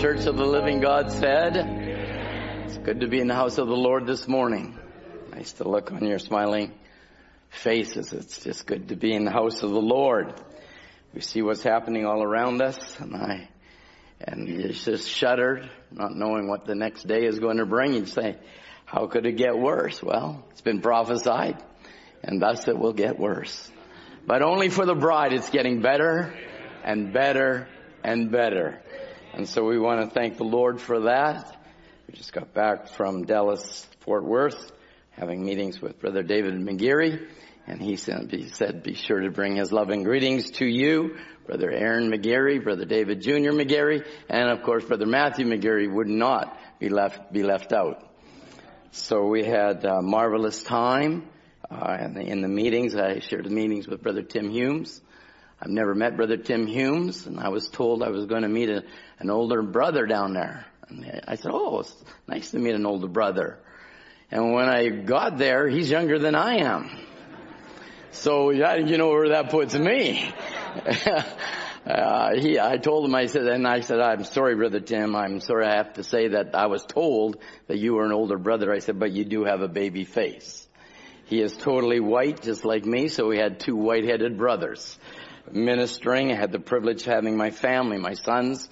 Church of the Living God said, It's good to be in the house of the Lord this morning. Nice to look on your smiling faces. It's just good to be in the house of the Lord. We see what's happening all around us and I, and you just shuddered, not knowing what the next day is going to bring. You say, how could it get worse? Well, it's been prophesied and thus it will get worse. But only for the bride, it's getting better and better and better. And so we want to thank the Lord for that. We just got back from Dallas, Fort Worth, having meetings with Brother David McGarry. And he said, be sure to bring his loving greetings to you, Brother Aaron McGarry, Brother David Jr. McGarry, and of course Brother Matthew McGarry would not be left, be left out. So we had a marvelous time, uh, in, the, in the meetings. I shared the meetings with Brother Tim Humes. I've never met Brother Tim Humes, and I was told I was going to meet a, an older brother down there. And I said, oh, it's nice to meet an older brother. And when I got there, he's younger than I am. So you know where that puts me. uh, he, I told him, I said, and I said, I'm sorry, brother Tim. I'm sorry I have to say that I was told that you were an older brother. I said, but you do have a baby face. He is totally white, just like me, so we had two white-headed brothers ministering. I had the privilege of having my family, my sons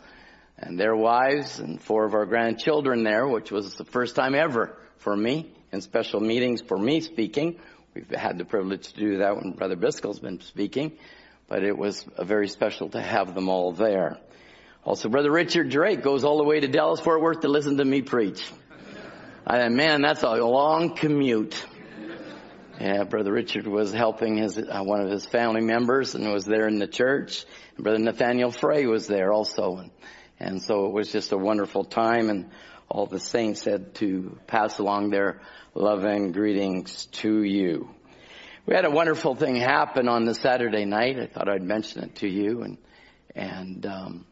and their wives and four of our grandchildren there, which was the first time ever for me in special meetings for me speaking. We've had the privilege to do that when Brother Biscoe's been speaking, but it was very special to have them all there. Also, Brother Richard Drake goes all the way to Dallas Fort Worth to listen to me preach. I, man, that's a long commute. Yeah, Brother Richard was helping his uh, one of his family members and was there in the church. And Brother Nathaniel Frey was there also, and, and so it was just a wonderful time. And all the saints had to pass along their love and greetings to you. We had a wonderful thing happen on the Saturday night. I thought I'd mention it to you, and and um,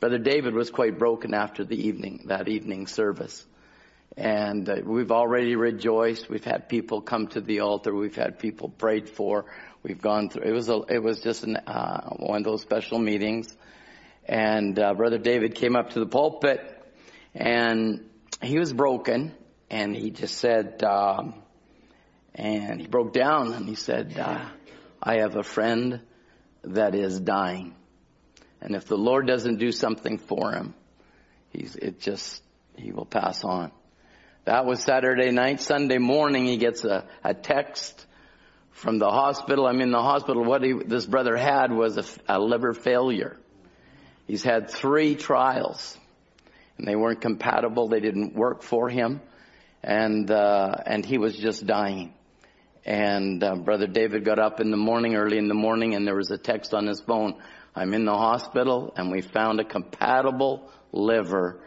Brother David was quite broken after the evening that evening service and uh, we've already rejoiced. We've had people come to the altar. We've had people prayed for. We've gone through. It was a, it was just an, uh, one of those special meetings, and uh, Brother David came up to the pulpit, and he was broken, and he just said, um, and he broke down, and he said, uh, "I have a friend that is dying, and if the Lord doesn't do something for him, he's it just he will pass on." That was Saturday night. Sunday morning, he gets a, a text from the hospital. I'm in the hospital. What he, this brother had was a, a liver failure. He's had three trials, and they weren't compatible. They didn't work for him, and uh, and he was just dying. And uh, brother David got up in the morning, early in the morning, and there was a text on his phone. I'm in the hospital, and we found a compatible liver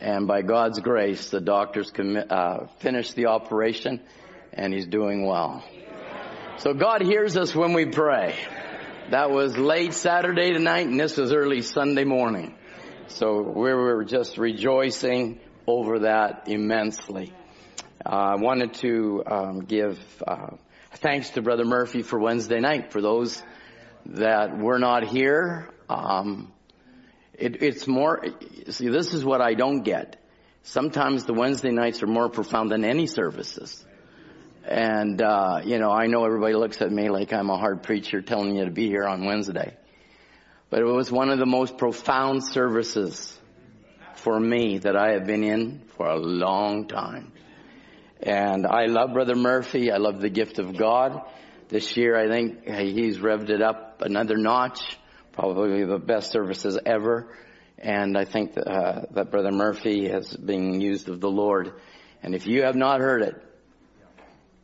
and by God's grace, the doctors commi- uh, finished the operation, and he's doing well. So God hears us when we pray. That was late Saturday night and this was early Sunday morning. So we were just rejoicing over that immensely. Uh, I wanted to um, give uh, thanks to Brother Murphy for Wednesday night. For those that were not here, um, it's more, see, this is what I don't get. Sometimes the Wednesday nights are more profound than any services. And, uh, you know, I know everybody looks at me like I'm a hard preacher telling you to be here on Wednesday. But it was one of the most profound services for me that I have been in for a long time. And I love Brother Murphy. I love the gift of God. This year, I think he's revved it up another notch probably the best services ever. And I think that, uh, that Brother Murphy has been used of the Lord. And if you have not heard it,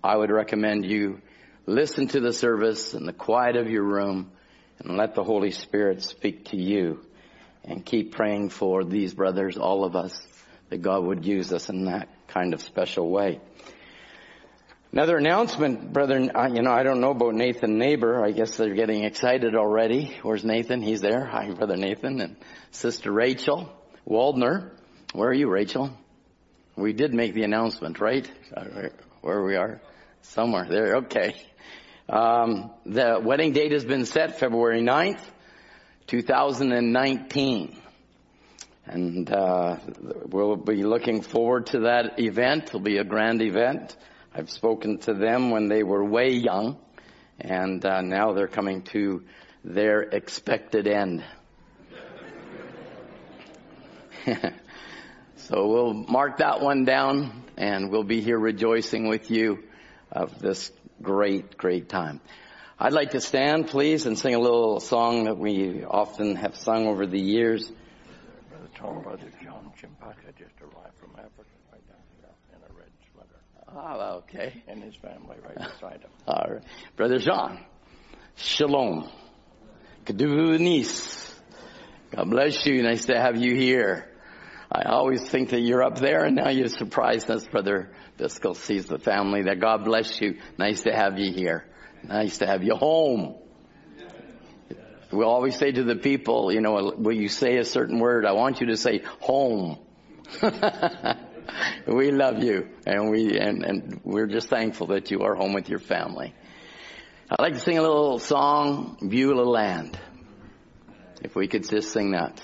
I would recommend you listen to the service in the quiet of your room and let the Holy Spirit speak to you and keep praying for these brothers, all of us, that God would use us in that kind of special way. Another announcement, brother, you know, I don't know about Nathan Neighbor. I guess they're getting excited already. Where's Nathan? He's there. Hi, brother Nathan and sister Rachel Waldner. Where are you, Rachel? We did make the announcement, right? Where we are? Somewhere there. Okay. Um, the wedding date has been set February 9th, 2019. And uh, we'll be looking forward to that event. It'll be a grand event. I've spoken to them when they were way young, and uh, now they're coming to their expected end. so we'll mark that one down, and we'll be here rejoicing with you of this great, great time. I'd like to stand, please, and sing a little song that we often have sung over the years. Brother Tom, Brother John Chimpaka just arrived from Africa right down here in a red sweater. Ah, okay. And his family right beside him. All right. Brother John, shalom. God bless you. Nice to have you here. I always think that you're up there and now you've surprised us, Brother Biscal sees the family that God bless you. Nice to have you here. Nice to have you home. We always say to the people, you know, will you say a certain word? I want you to say home. we love you and we, and, and we're just thankful that you are home with your family. I'd like to sing a little song, Beulah Land. If we could just sing that.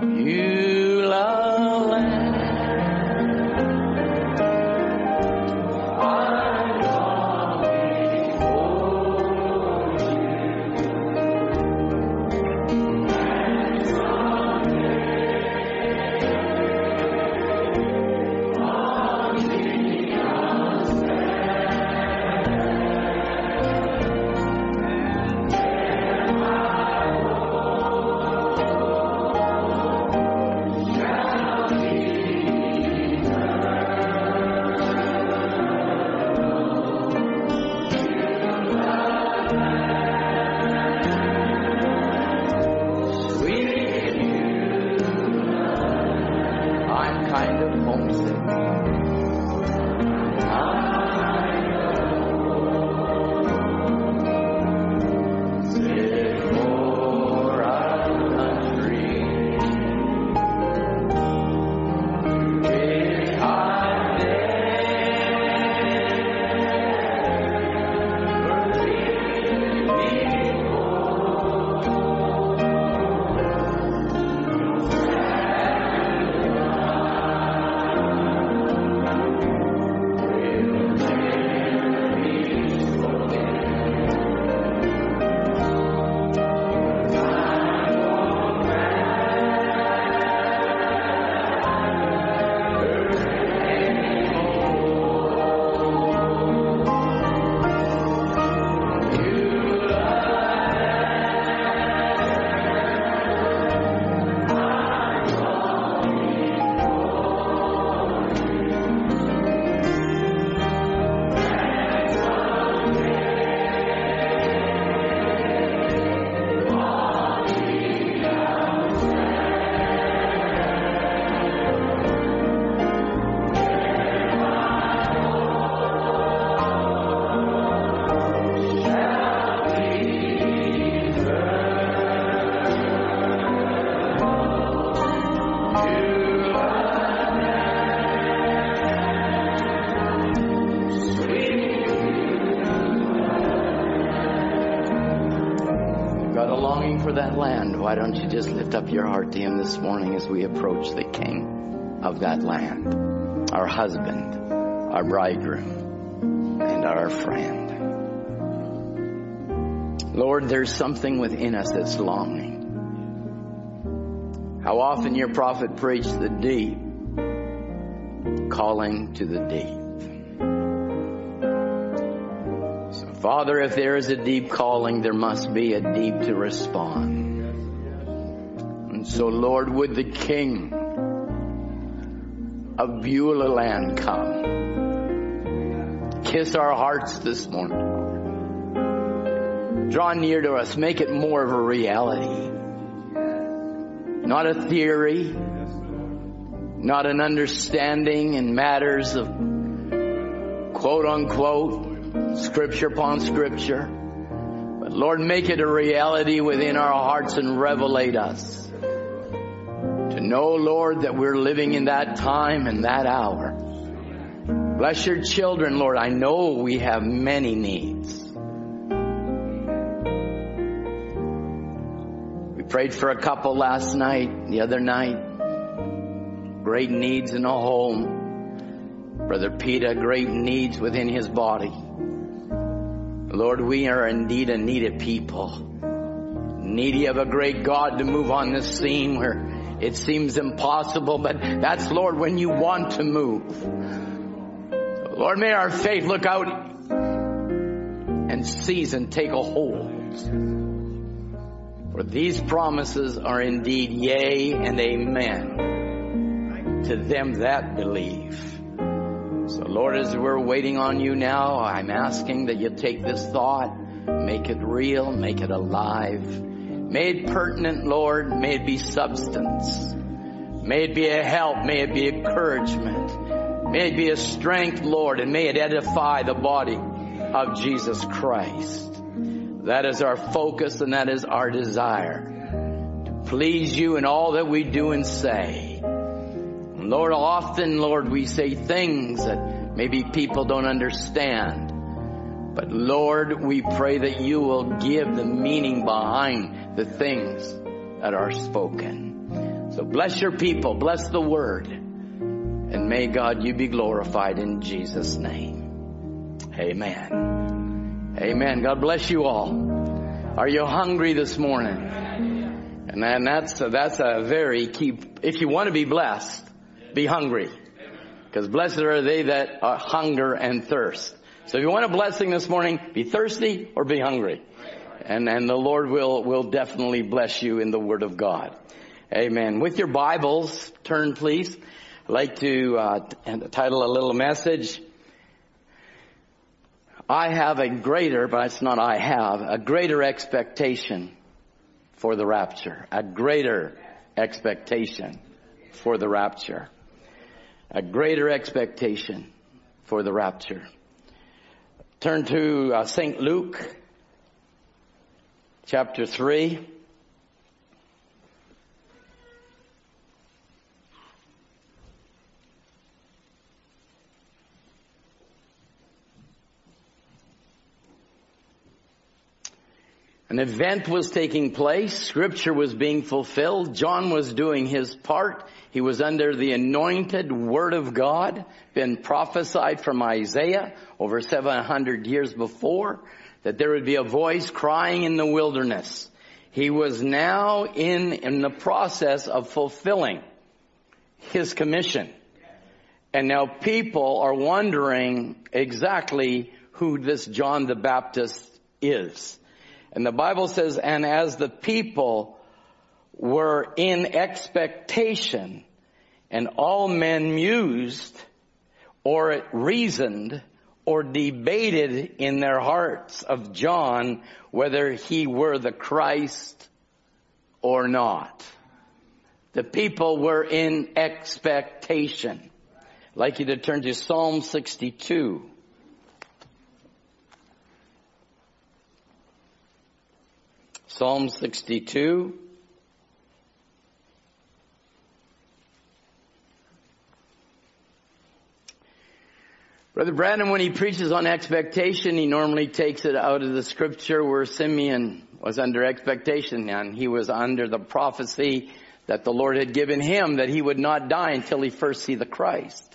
Beulah bridegroom, and our friend. Lord, there's something within us that's longing. How often your prophet preached the deep, calling to the deep. So, Father, if there is a deep calling, there must be a deep to respond. And so, Lord, would the King of Beulah land come? Kiss our hearts this morning. Draw near to us. Make it more of a reality. Not a theory. Not an understanding in matters of quote unquote scripture upon scripture. But Lord, make it a reality within our hearts and revelate us. To know, Lord, that we're living in that time and that hour. Bless your children, Lord. I know we have many needs. We Prayed for a couple last night, the other night. Great needs in a home. Brother Peter, great needs within his body. Lord, we are indeed a needed people. Needy of a great God to move on this scene where it seems impossible, but that's Lord when you want to move. Lord, may our faith look out and seize and take a hold. For these promises are indeed yea and amen to them that believe. So Lord, as we're waiting on you now, I'm asking that you take this thought, make it real, make it alive. May it pertinent, Lord. May it be substance. May it be a help. May it be encouragement. May it be a strength, Lord, and may it edify the body of Jesus Christ. That is our focus and that is our desire. To please you in all that we do and say. Lord, often, Lord, we say things that maybe people don't understand. But Lord, we pray that you will give the meaning behind the things that are spoken. So bless your people, bless the word, and may God you be glorified in Jesus' name. Amen. Amen. God bless you all. Are you hungry this morning? And that's that's a very key. If you want to be blessed, be hungry, because blessed are they that are hunger and thirst. So if you want a blessing this morning, be thirsty or be hungry. And, and the Lord will, will definitely bless you in the Word of God. Amen. With your Bibles, turn please. Like to uh, title a little message. I have a greater, but it's not I have, a greater expectation for the rapture. A greater expectation for the rapture. A greater expectation for the rapture. Turn to uh, St. Luke, chapter 3. An event was taking place. Scripture was being fulfilled. John was doing his part. He was under the anointed word of God, been prophesied from Isaiah over 700 years before that there would be a voice crying in the wilderness. He was now in, in the process of fulfilling his commission. And now people are wondering exactly who this John the Baptist is. And the Bible says, and as the people were in expectation and all men mused or reasoned or debated in their hearts of John whether he were the Christ or not. The people were in expectation. I'd like you to turn to Psalm 62. Psalm 62. Brother Branham, when he preaches on expectation, he normally takes it out of the scripture where Simeon was under expectation and he was under the prophecy that the Lord had given him that he would not die until he first see the Christ.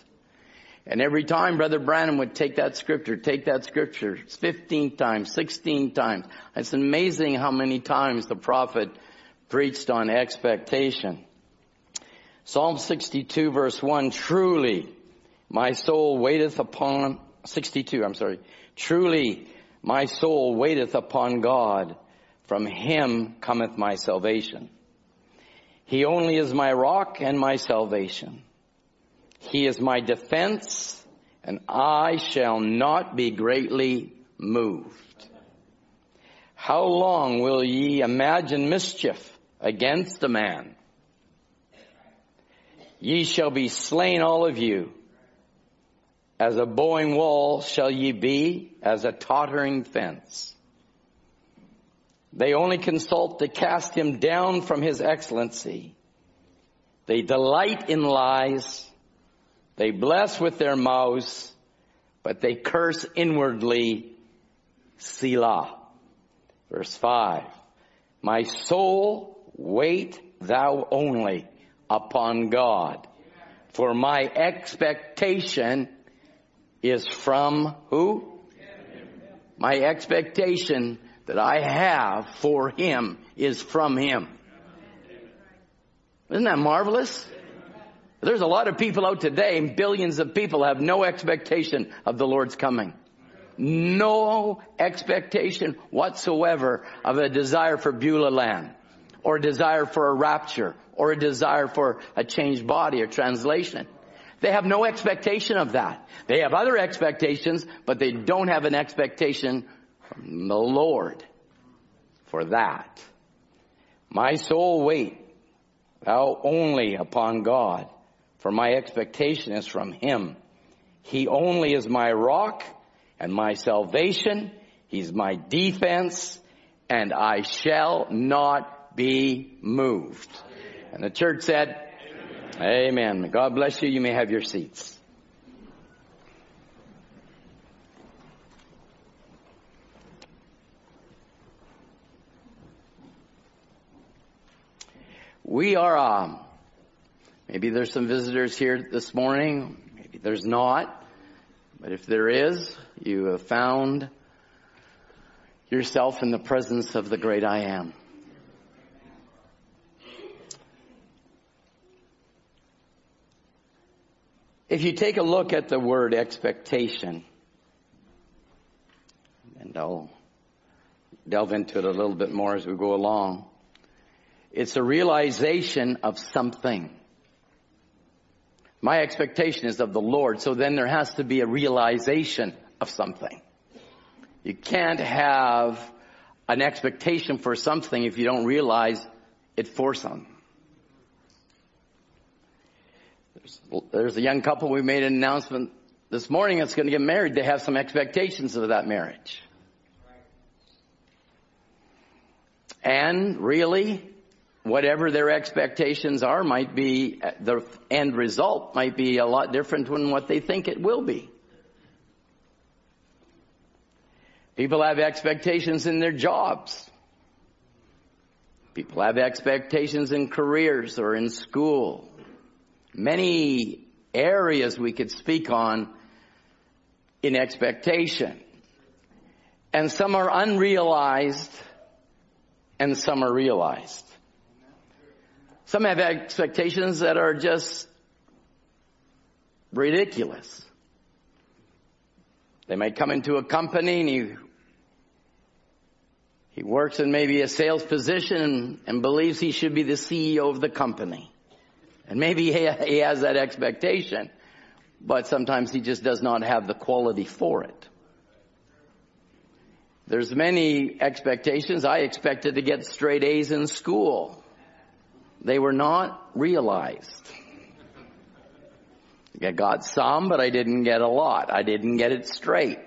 And every time Brother Branham would take that scripture, take that scripture, 15 times, 16 times. It's amazing how many times the prophet preached on expectation. Psalm 62 verse 1, truly my soul waiteth upon, 62, I'm sorry, truly my soul waiteth upon God. From him cometh my salvation. He only is my rock and my salvation. He is my defense and I shall not be greatly moved. How long will ye imagine mischief against a man? Ye shall be slain all of you. As a bowing wall shall ye be, as a tottering fence. They only consult to cast him down from his excellency. They delight in lies. They bless with their mouths, but they curse inwardly. Selah. Verse 5. My soul wait thou only upon God. For my expectation is from who? My expectation that I have for Him is from Him. Isn't that marvelous? There's a lot of people out today, billions of people have no expectation of the Lord's coming. No expectation whatsoever of a desire for Beulah land, or a desire for a rapture, or a desire for a changed body or translation. They have no expectation of that. They have other expectations, but they don't have an expectation from the Lord for that. My soul wait thou only upon God, for my expectation is from him. He only is my rock and my salvation. He's my defense and I shall not be moved. And the church said, Amen. Amen. God bless you. You may have your seats. We are, um, maybe there's some visitors here this morning. Maybe there's not. But if there is, you have found yourself in the presence of the great I am. If you take a look at the word expectation, and I'll delve into it a little bit more as we go along. It's a realization of something. My expectation is of the Lord, so then there has to be a realization of something. You can't have an expectation for something if you don't realize it for some. There's, there's a young couple we made an announcement this morning that's going to get married. They have some expectations of that marriage. And really, whatever their expectations are might be, the end result might be a lot different than what they think it will be. People have expectations in their jobs. People have expectations in careers or in school. Many areas we could speak on in expectation. And some are unrealized and some are realized. Some have expectations that are just ridiculous. They might come into a company and he, he works in maybe a sales position and, and believes he should be the CEO of the company. And maybe he, he has that expectation, but sometimes he just does not have the quality for it. There's many expectations. I expected to get straight A's in school. They were not realized. I got some, but I didn't get a lot. I didn't get it straight.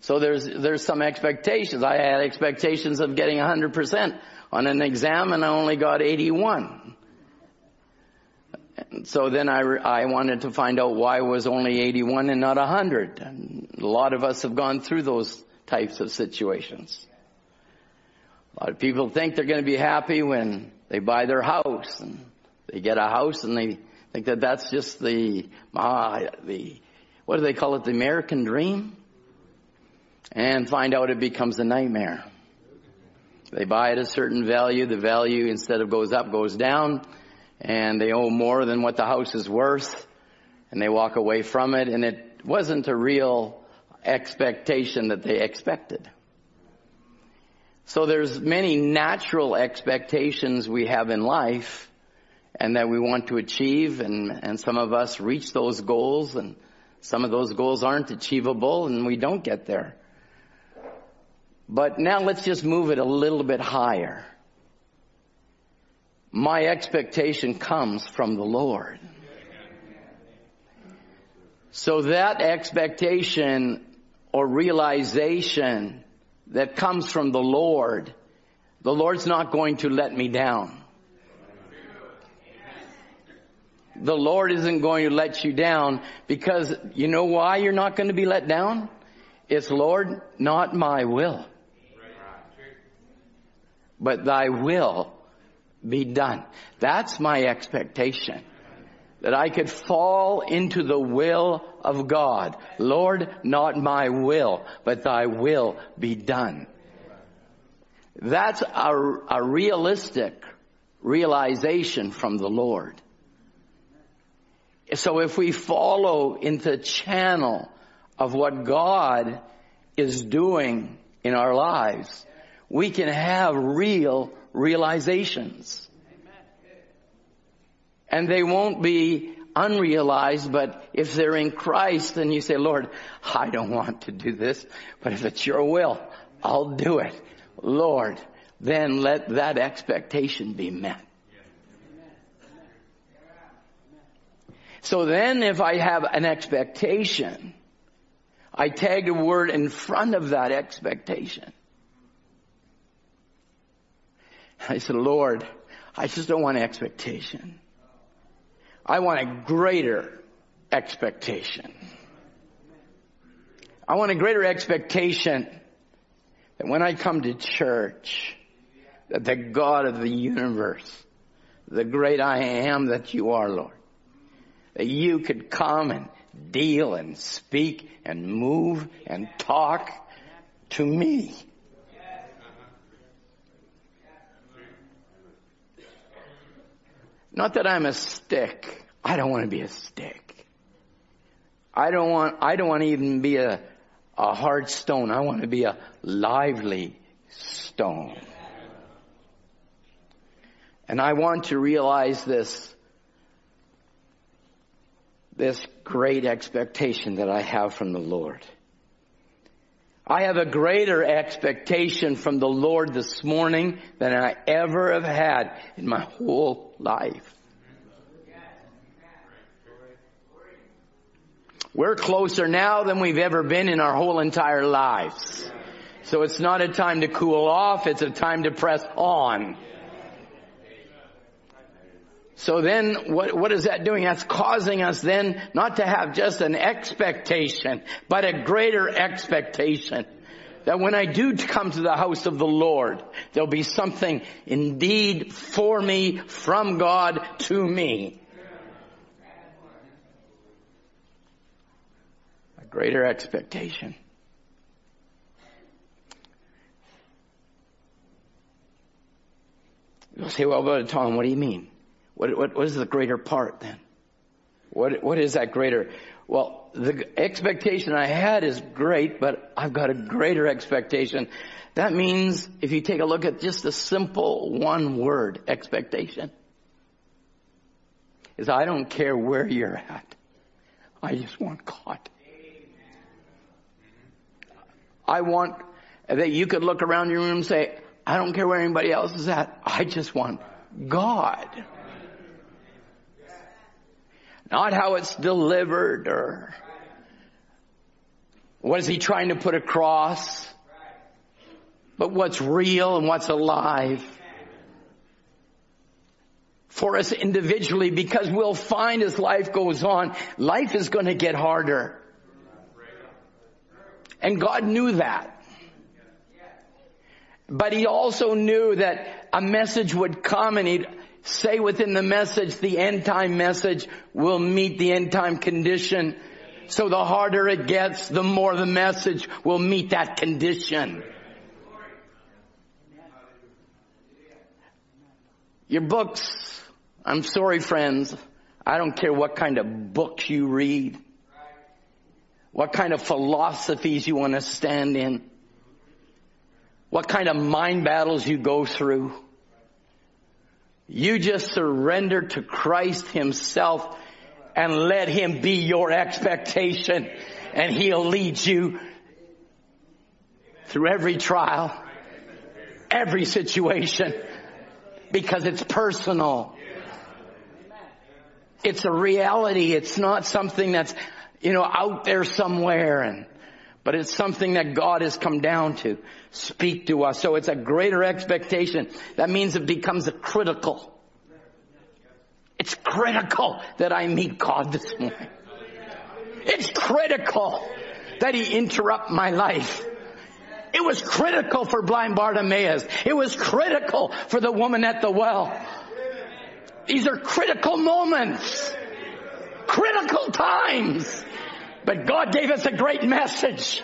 So there's, there's some expectations. I had expectations of getting 100% on an exam and I only got 81. And so then I, I wanted to find out why it was only 81 and not 100. And a lot of us have gone through those types of situations. A lot of people think they're going to be happy when they buy their house and they get a house and they think that that's just the, uh, the, what do they call it, the American dream? And find out it becomes a nightmare. They buy at a certain value, the value instead of goes up goes down, and they owe more than what the house is worth, and they walk away from it, and it wasn't a real expectation that they expected. So there's many natural expectations we have in life and that we want to achieve and, and some of us reach those goals and some of those goals aren't achievable and we don't get there. But now let's just move it a little bit higher. My expectation comes from the Lord. So that expectation or realization that comes from the Lord, the Lord's not going to let me down. The Lord isn't going to let you down because you know why you're not going to be let down? It's Lord, not my will. But thy will be done. That's my expectation. That I could fall into the will of God. Lord, not my will, but thy will be done. That's a, a realistic realization from the Lord. So if we follow into channel of what God is doing in our lives, we can have real realizations. And they won't be unrealized, but if they're in Christ and you say, Lord, I don't want to do this, but if it's your will, I'll do it. Lord, then let that expectation be met. So then if I have an expectation, I tag a word in front of that expectation. I said, Lord, I just don't want expectation. I want a greater expectation. I want a greater expectation that when I come to church, that the God of the universe, the great I am that you are, Lord, that you could come and deal and speak and move and talk to me. Not that I'm a stick. I don't want to be a stick. I don't want, I don't want to even be a, a hard stone. I want to be a lively stone. And I want to realize this, this great expectation that I have from the Lord. I have a greater expectation from the Lord this morning than I ever have had in my whole life. We're closer now than we've ever been in our whole entire lives. So it's not a time to cool off, it's a time to press on. So then what, what is that doing? That's causing us then not to have just an expectation, but a greater expectation. That when I do come to the house of the Lord, there'll be something indeed for me, from God to me. A greater expectation. You'll say, well, Brother Tom, what do you mean? What, what, what is the greater part then? What, what is that greater? Well, the expectation I had is great, but I've got a greater expectation. That means if you take a look at just a simple one word expectation, is I don't care where you're at. I just want God. I want that you could look around your room and say, I don't care where anybody else is at. I just want God. Not how it's delivered or what is he trying to put across, but what's real and what's alive. For us individually, because we'll find as life goes on, life is going to get harder. And God knew that. But he also knew that a message would come and he'd say within the message, the end time message will meet the end time condition. So the harder it gets, the more the message will meet that condition. Your books, I'm sorry friends, I don't care what kind of books you read, what kind of philosophies you want to stand in, what kind of mind battles you go through. You just surrender to Christ himself and let him be your expectation and he'll lead you through every trial, every situation because it's personal. It's a reality. It's not something that's, you know, out there somewhere and, but it's something that God has come down to speak to us. So it's a greater expectation. That means it becomes a critical. It's critical that I meet God this morning. It's critical that He interrupt my life. It was critical for blind Bartimaeus. It was critical for the woman at the well. These are critical moments. Critical times. But God gave us a great message.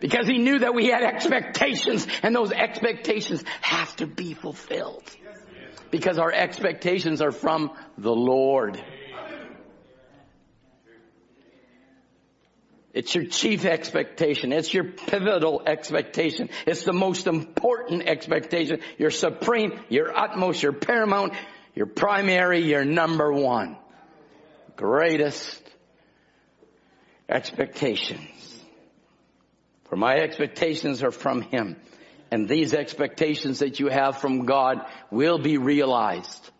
Because He knew that we had expectations and those expectations have to be fulfilled. Because our expectations are from the Lord. It's your chief expectation. It's your pivotal expectation. It's the most important expectation. Your supreme, your utmost, your paramount, your primary, your number one. Greatest expectations. For my expectations are from Him. And these expectations that you have from God will be realized.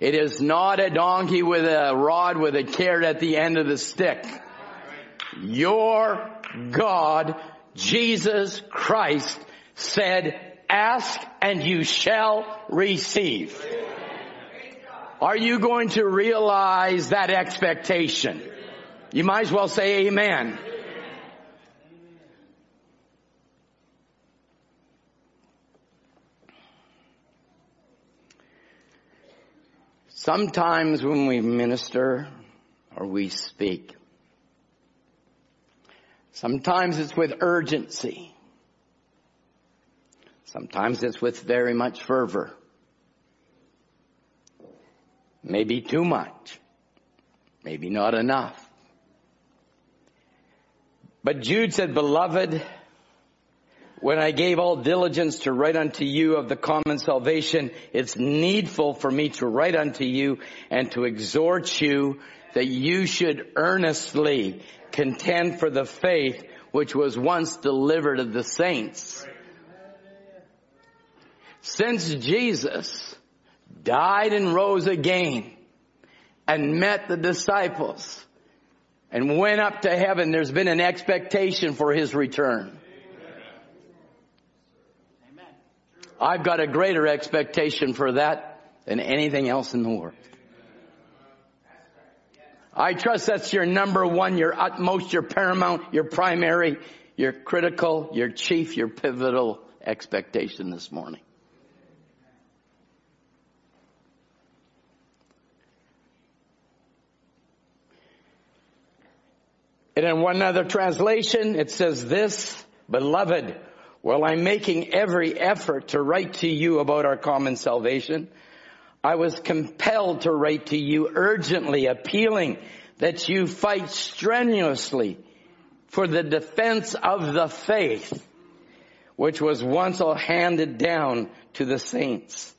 It is not a donkey with a rod with a carrot at the end of the stick. Your God, Jesus Christ, said, ask and you shall receive. Are you going to realize that expectation? You might as well say amen. Sometimes when we minister or we speak, sometimes it's with urgency. Sometimes it's with very much fervor. Maybe too much. Maybe not enough. But Jude said, beloved, when I gave all diligence to write unto you of the common salvation, it's needful for me to write unto you and to exhort you that you should earnestly contend for the faith which was once delivered of the saints. Since Jesus died and rose again and met the disciples and went up to heaven, there's been an expectation for his return. I've got a greater expectation for that than anything else in the world. I trust that's your number one, your utmost, your paramount, your primary, your critical, your chief, your pivotal expectation this morning. And in one other translation, it says this, beloved, while I'm making every effort to write to you about our common salvation, I was compelled to write to you urgently, appealing that you fight strenuously for the defense of the faith, which was once all handed down to the saints.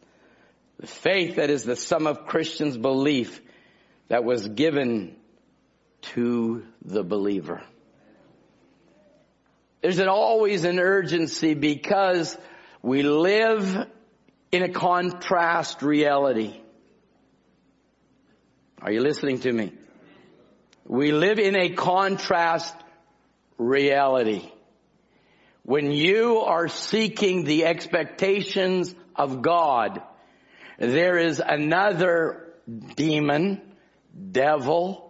The faith that is the sum of Christians' belief that was given to the believer. There's an always an urgency because we live in a contrast reality. Are you listening to me? We live in a contrast reality. When you are seeking the expectations of God, there is another demon, devil,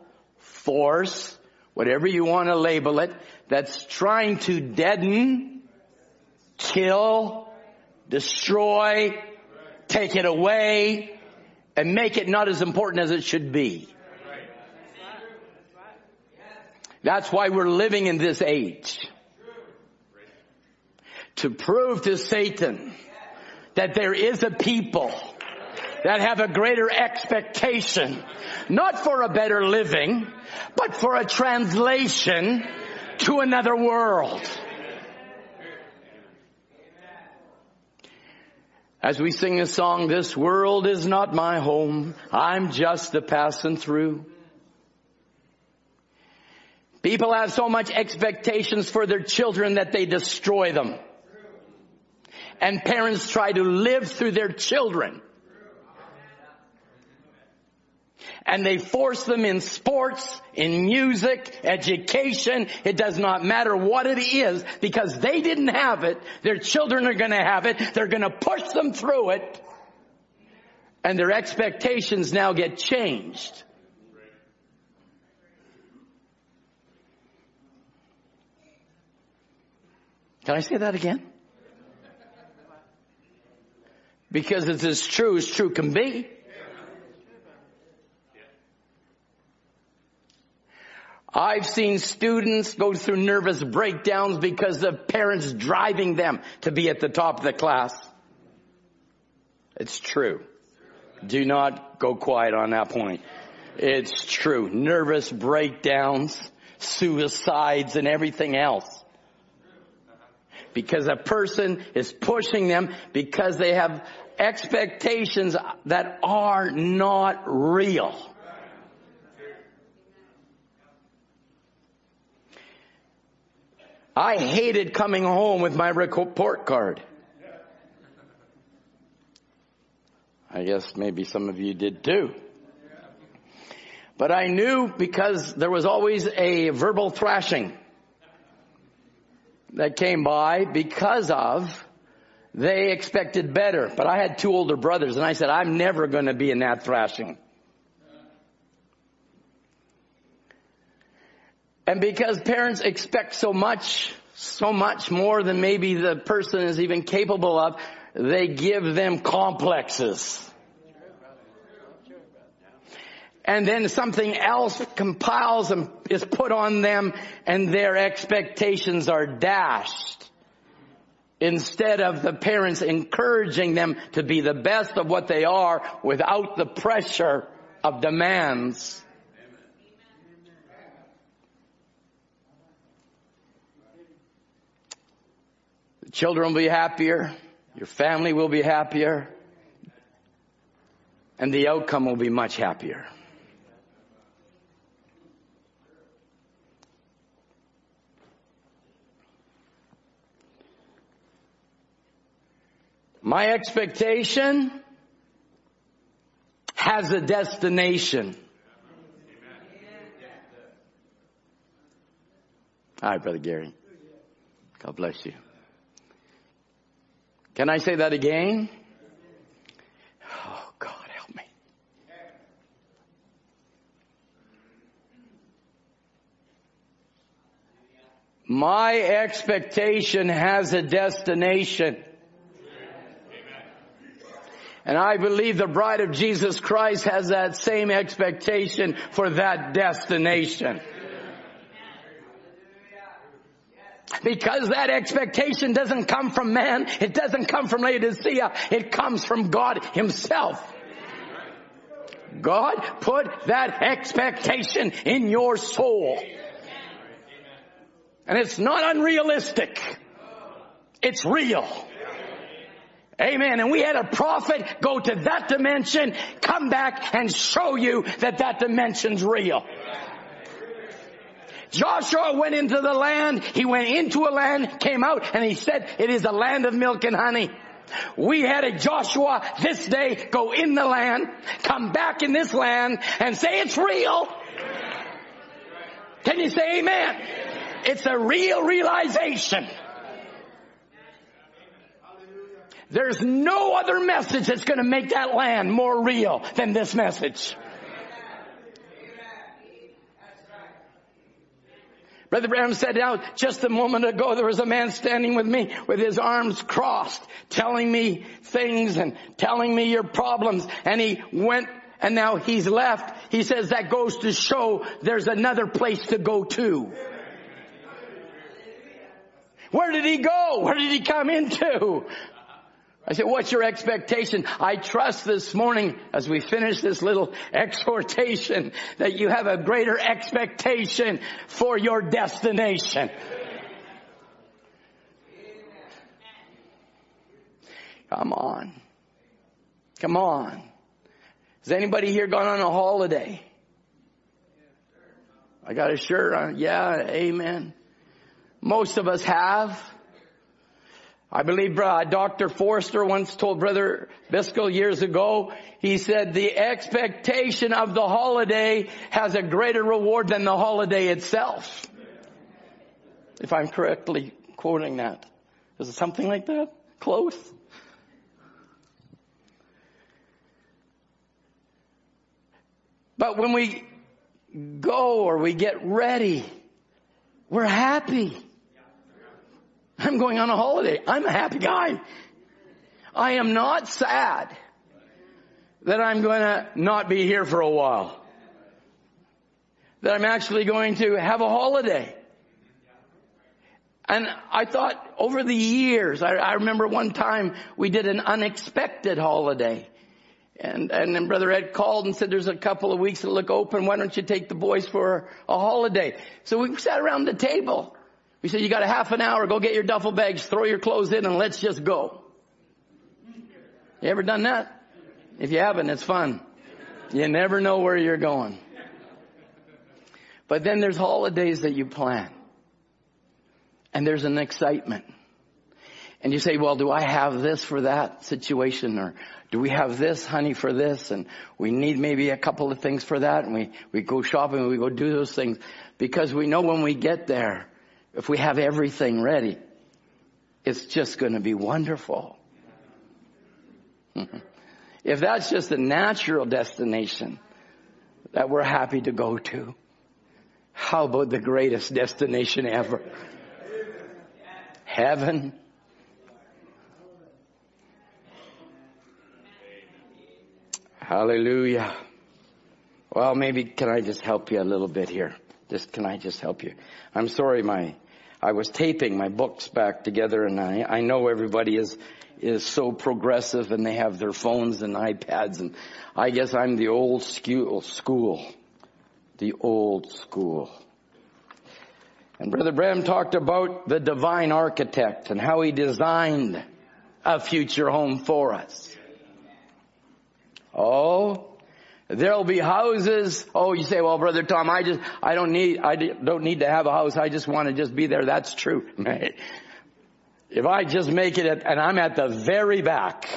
force, whatever you want to label it, that's trying to deaden, kill, destroy, take it away, and make it not as important as it should be. That's why we're living in this age. To prove to Satan that there is a people that have a greater expectation, not for a better living, but for a translation to another world. As we sing a song, this world is not my home. I'm just a passing through. People have so much expectations for their children that they destroy them. And parents try to live through their children and they force them in sports, in music, education. It does not matter what it is because they didn't have it. Their children are going to have it. They're going to push them through it and their expectations now get changed. Can I say that again? Because it's as true as true can be. I've seen students go through nervous breakdowns because of parents driving them to be at the top of the class. It's true. Do not go quiet on that point. It's true. Nervous breakdowns, suicides, and everything else. Because a person is pushing them because they have expectations that are not real. I hated coming home with my report card. I guess maybe some of you did too. But I knew because there was always a verbal thrashing that came by because of they expected better. But I had two older brothers and I said, I'm never going to be in that thrashing. And because parents expect so much, so much more than maybe the person is even capable of, they give them complexes. And then something else compiles and is put on them and their expectations are dashed. Instead of the parents encouraging them to be the best of what they are without the pressure of demands. Children will be happier. Your family will be happier. And the outcome will be much happier. My expectation has a destination. All right, Brother Gary. God bless you. Can I say that again? Oh, God, help me. My expectation has a destination. And I believe the bride of Jesus Christ has that same expectation for that destination. Because that expectation doesn't come from man, it doesn't come from Laodicea, it comes from God himself. God put that expectation in your soul. And it's not unrealistic. It's real. Amen. And we had a prophet go to that dimension, come back and show you that that dimension's real. Joshua went into the land, he went into a land, came out, and he said, it is a land of milk and honey. We had a Joshua this day go in the land, come back in this land, and say it's real. Can you say amen? It's a real realization. There's no other message that's going to make that land more real than this message. Brother Branham said out just a moment ago there was a man standing with me with his arms crossed telling me things and telling me your problems and he went and now he's left. He says that goes to show there's another place to go to. Where did he go? Where did he come into? I said, what's your expectation? I trust this morning as we finish this little exhortation that you have a greater expectation for your destination. Come on. Come on. Has anybody here gone on a holiday? I got a shirt on. Yeah, amen. Most of us have. I believe uh, Dr. Forster once told Brother Biscoe years ago, he said the expectation of the holiday has a greater reward than the holiday itself. If I'm correctly quoting that. Is it something like that? Close? But when we go or we get ready, we're happy. I'm going on a holiday. I'm a happy guy. I am not sad that I'm going to not be here for a while. That I'm actually going to have a holiday. And I thought over the years, I, I remember one time we did an unexpected holiday. And, and then Brother Ed called and said, there's a couple of weeks that look open. Why don't you take the boys for a holiday? So we sat around the table. We said, you got a half an hour. Go get your duffel bags, throw your clothes in and let's just go. You ever done that? If you haven't, it's fun. You never know where you're going. But then there's holidays that you plan. And there's an excitement. And you say, well, do I have this for that situation? Or do we have this honey for this? And we need maybe a couple of things for that. And we, we go shopping we go do those things because we know when we get there, if we have everything ready, it's just going to be wonderful. if that's just a natural destination that we're happy to go to, how about the greatest destination ever? Heaven. Hallelujah. Well, maybe can I just help you a little bit here? Just, can I just help you? I'm sorry, my, I was taping my books back together and I, I know everybody is, is so progressive and they have their phones and iPads and I guess I'm the old school. The old school. And Brother Branham talked about the divine architect and how he designed a future home for us. Oh, there'll be houses. Oh, you say, well, Brother Tom, I just, I don't need, I don't need to have a house. I just want to just be there. That's true. If I just make it at, and I'm at the very back,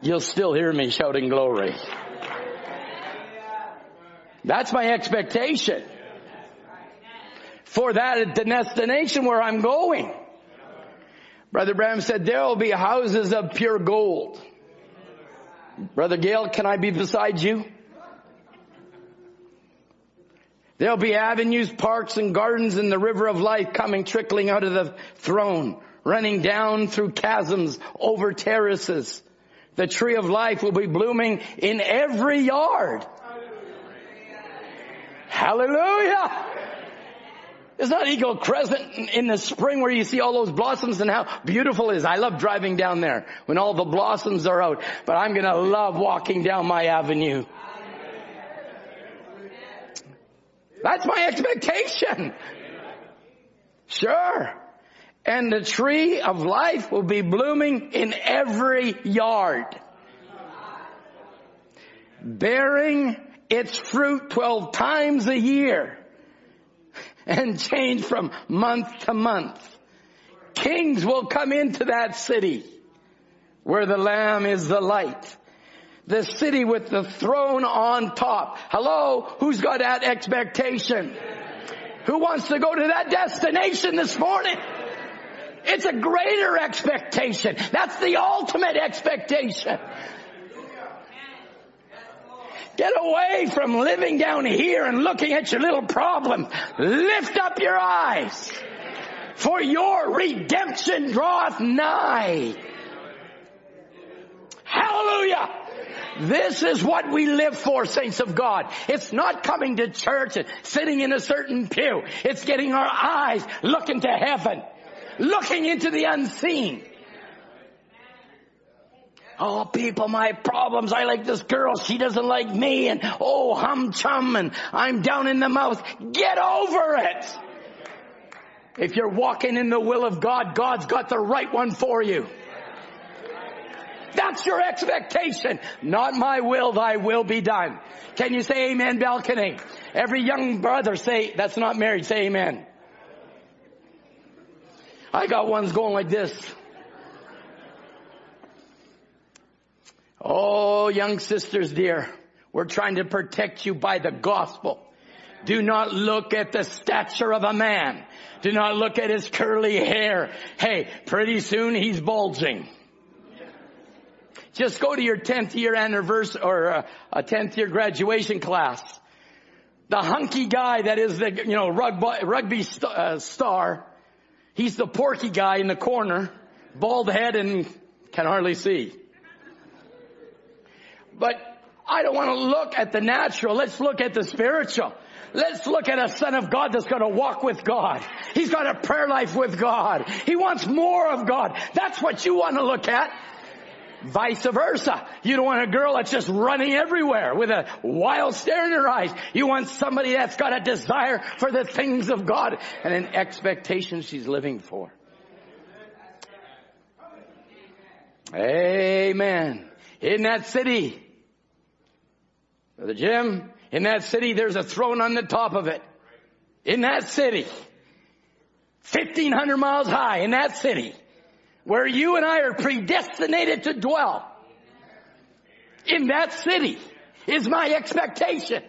you'll still hear me shouting glory. That's my expectation for that destination where I'm going. Brother Branham said there will be houses of pure gold. Brother Gail, can I be beside you? There'll be avenues, parks, and gardens in the river of life coming trickling out of the throne, running down through chasms, over terraces. The tree of life will be blooming in every yard. Hallelujah! It's not Eagle Crescent in the spring where you see all those blossoms and how beautiful it is. I love driving down there when all the blossoms are out, but I'm gonna love walking down my avenue. That's my expectation. Sure. And the tree of life will be blooming in every yard. Bearing its fruit 12 times a year and change from month to month. Kings will come into that city where the Lamb is the light. The city with the throne on top. Hello? Who's got that expectation? Who wants to go to that destination this morning? It's a greater expectation. That's the ultimate expectation. Get away from living down here and looking at your little problem. Lift up your eyes. For your redemption draweth nigh. Hallelujah. This is what we live for, saints of God. It's not coming to church and sitting in a certain pew. It's getting our eyes looking to heaven, looking into the unseen. Oh, people, my problems. I like this girl. She doesn't like me. And oh, hum chum. And I'm down in the mouth. Get over it. If you're walking in the will of God, God's got the right one for you. That's your expectation. Not my will, thy will be done. Can you say amen, balcony? Every young brother say, that's not married, say amen. I got ones going like this. Oh, young sisters dear, we're trying to protect you by the gospel. Do not look at the stature of a man. Do not look at his curly hair. Hey, pretty soon he's bulging. Just go to your 10th year anniversary or uh, a 10th year graduation class. The hunky guy that is the, you know, rugby, rugby st- uh, star, He's the porky guy in the corner, bald head and can hardly see. But I don't want to look at the natural. Let's look at the spiritual. Let's look at a son of God that's going to walk with God. He's got a prayer life with God. He wants more of God. That's what you want to look at. Vice versa. You don't want a girl that's just running everywhere with a wild stare in her eyes. You want somebody that's got a desire for the things of God and an expectation she's living for. Amen. In that city, Brother Jim, in that city there's a throne on the top of it. In that city. 1500 miles high in that city where you and I are predestinated to dwell. In that city is my expectation.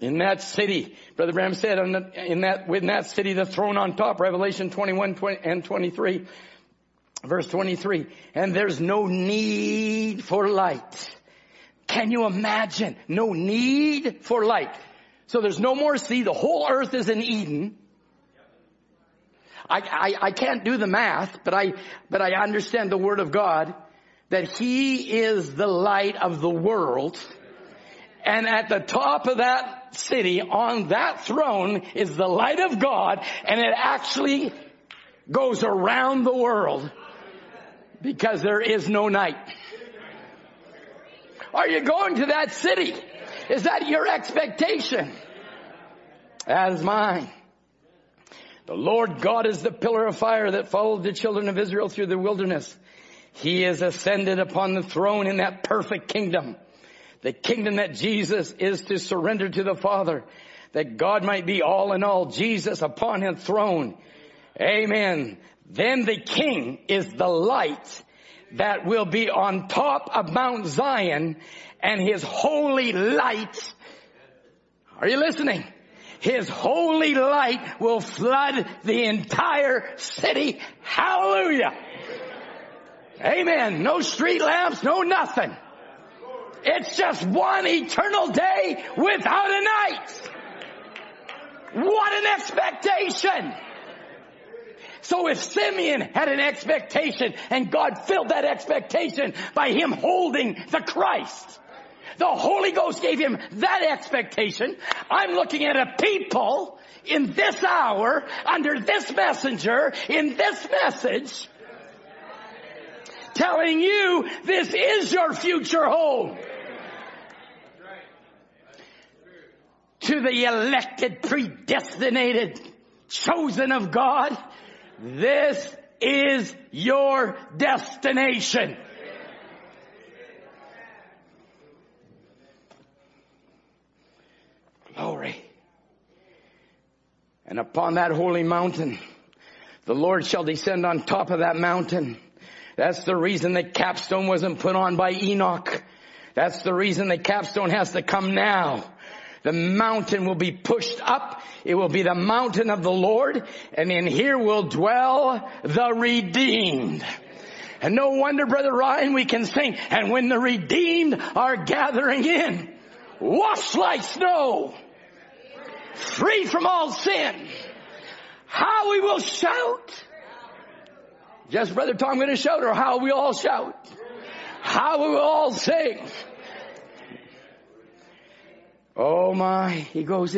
In that city, Brother Branham said, in that, in that city, the throne on top, Revelation 21 20, and 23, verse 23, and there's no need for light. Can you imagine? No need for light. So there's no more sea. The whole earth is in Eden. I, I, I can't do the math, but I, but I understand the word of God that he is the light of the world. And at the top of that city, on that throne, is the light of God, and it actually goes around the world because there is no night. Are you going to that city? Is that your expectation? That is mine. The Lord God is the pillar of fire that followed the children of Israel through the wilderness. He is ascended upon the throne in that perfect kingdom. The kingdom that Jesus is to surrender to the Father. That God might be all in all. Jesus upon his throne. Amen. Then the king is the light that will be on top of Mount Zion and his holy light. Are you listening? His holy light will flood the entire city. Hallelujah. Amen. No street lamps, no nothing. It's just one eternal day without a night. What an expectation. So if Simeon had an expectation and God filled that expectation by him holding the Christ, the Holy Ghost gave him that expectation. I'm looking at a people in this hour, under this messenger, in this message, telling you this is your future home. To the elected, predestinated, chosen of God, this is your destination. Glory. And upon that holy mountain, the Lord shall descend on top of that mountain. That's the reason the capstone wasn't put on by Enoch. That's the reason the capstone has to come now. The mountain will be pushed up. It will be the mountain of the Lord. And in here will dwell the redeemed. And no wonder, Brother Ryan, we can sing, and when the redeemed are gathering in, washed like snow, free from all sin. How we will shout. Just Brother Tom going to shout or how we all shout. How we will all sing. Oh my, he goes,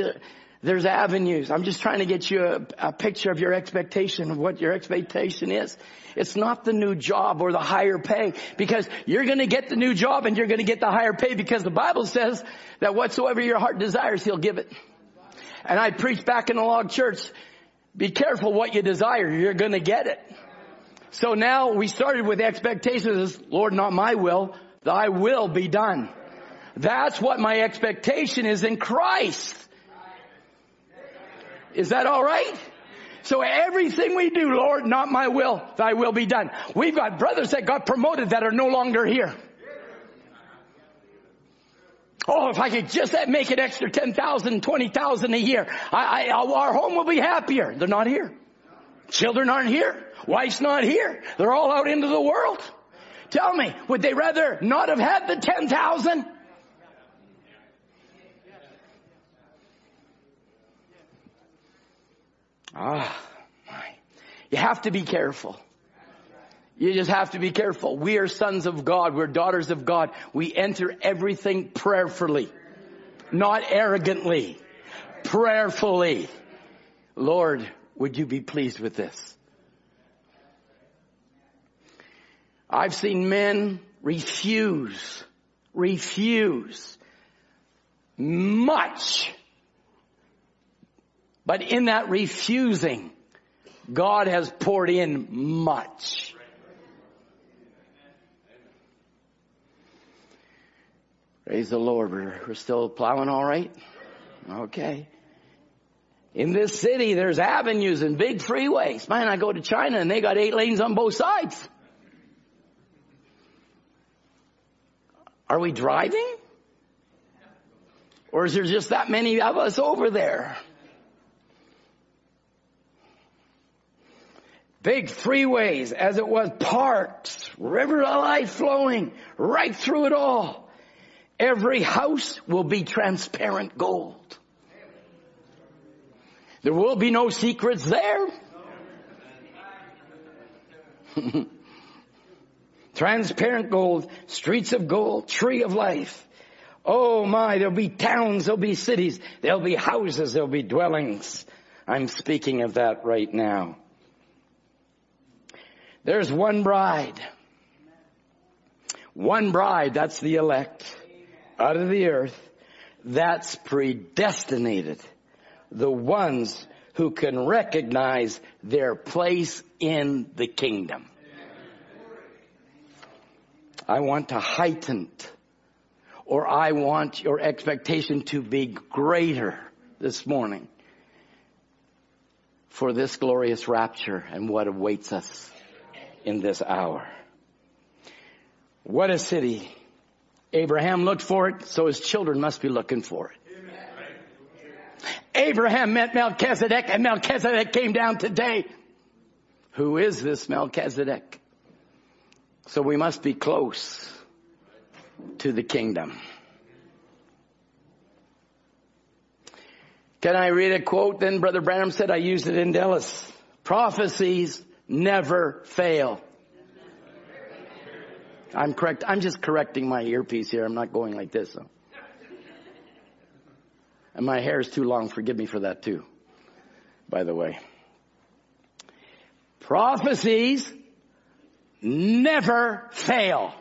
there's avenues. I'm just trying to get you a, a, picture of your expectation of what your expectation is. It's not the new job or the higher pay because you're going to get the new job and you're going to get the higher pay because the Bible says that whatsoever your heart desires, he'll give it. And I preached back in the log church, be careful what you desire. You're going to get it. So now we started with expectations. Lord, not my will, thy will be done. That's what my expectation is in Christ. Is that alright? So everything we do, Lord, not my will, thy will be done. We've got brothers that got promoted that are no longer here. Oh, if I could just make an extra 10,000, 20,000 a year, I, I, our home will be happier. They're not here. Children aren't here. Wife's not here. They're all out into the world. Tell me, would they rather not have had the 10,000? Ah, my. You have to be careful. You just have to be careful. We are sons of God. We're daughters of God. We enter everything prayerfully, not arrogantly, prayerfully. Lord, would you be pleased with this? I've seen men refuse, refuse much. But in that refusing, God has poured in much. Praise the Lord. We're, we're still plowing all right? Okay. In this city, there's avenues and big freeways. Man, I go to China and they got eight lanes on both sides. Are we driving? Or is there just that many of us over there? Big freeways as it was parks, river of life flowing right through it all. Every house will be transparent gold. There will be no secrets there. transparent gold, streets of gold, tree of life. Oh my, there'll be towns, there'll be cities, there'll be houses, there'll be dwellings. I'm speaking of that right now. There's one bride. One bride, that's the elect out of the earth, that's predestinated. The ones who can recognize their place in the kingdom. I want to heighten or I want your expectation to be greater this morning for this glorious rapture and what awaits us in this hour. What a city Abraham looked for it, so his children must be looking for it. Abraham met Melchizedek and Melchizedek came down today. Who is this Melchizedek? So we must be close to the kingdom. Can I read a quote then? Brother Branham said I used it in Dallas. Prophecies never fail. I'm correct. I'm just correcting my earpiece here. I'm not going like this. So. And my hair is too long. Forgive me for that too. By the way. Prophecies never fail.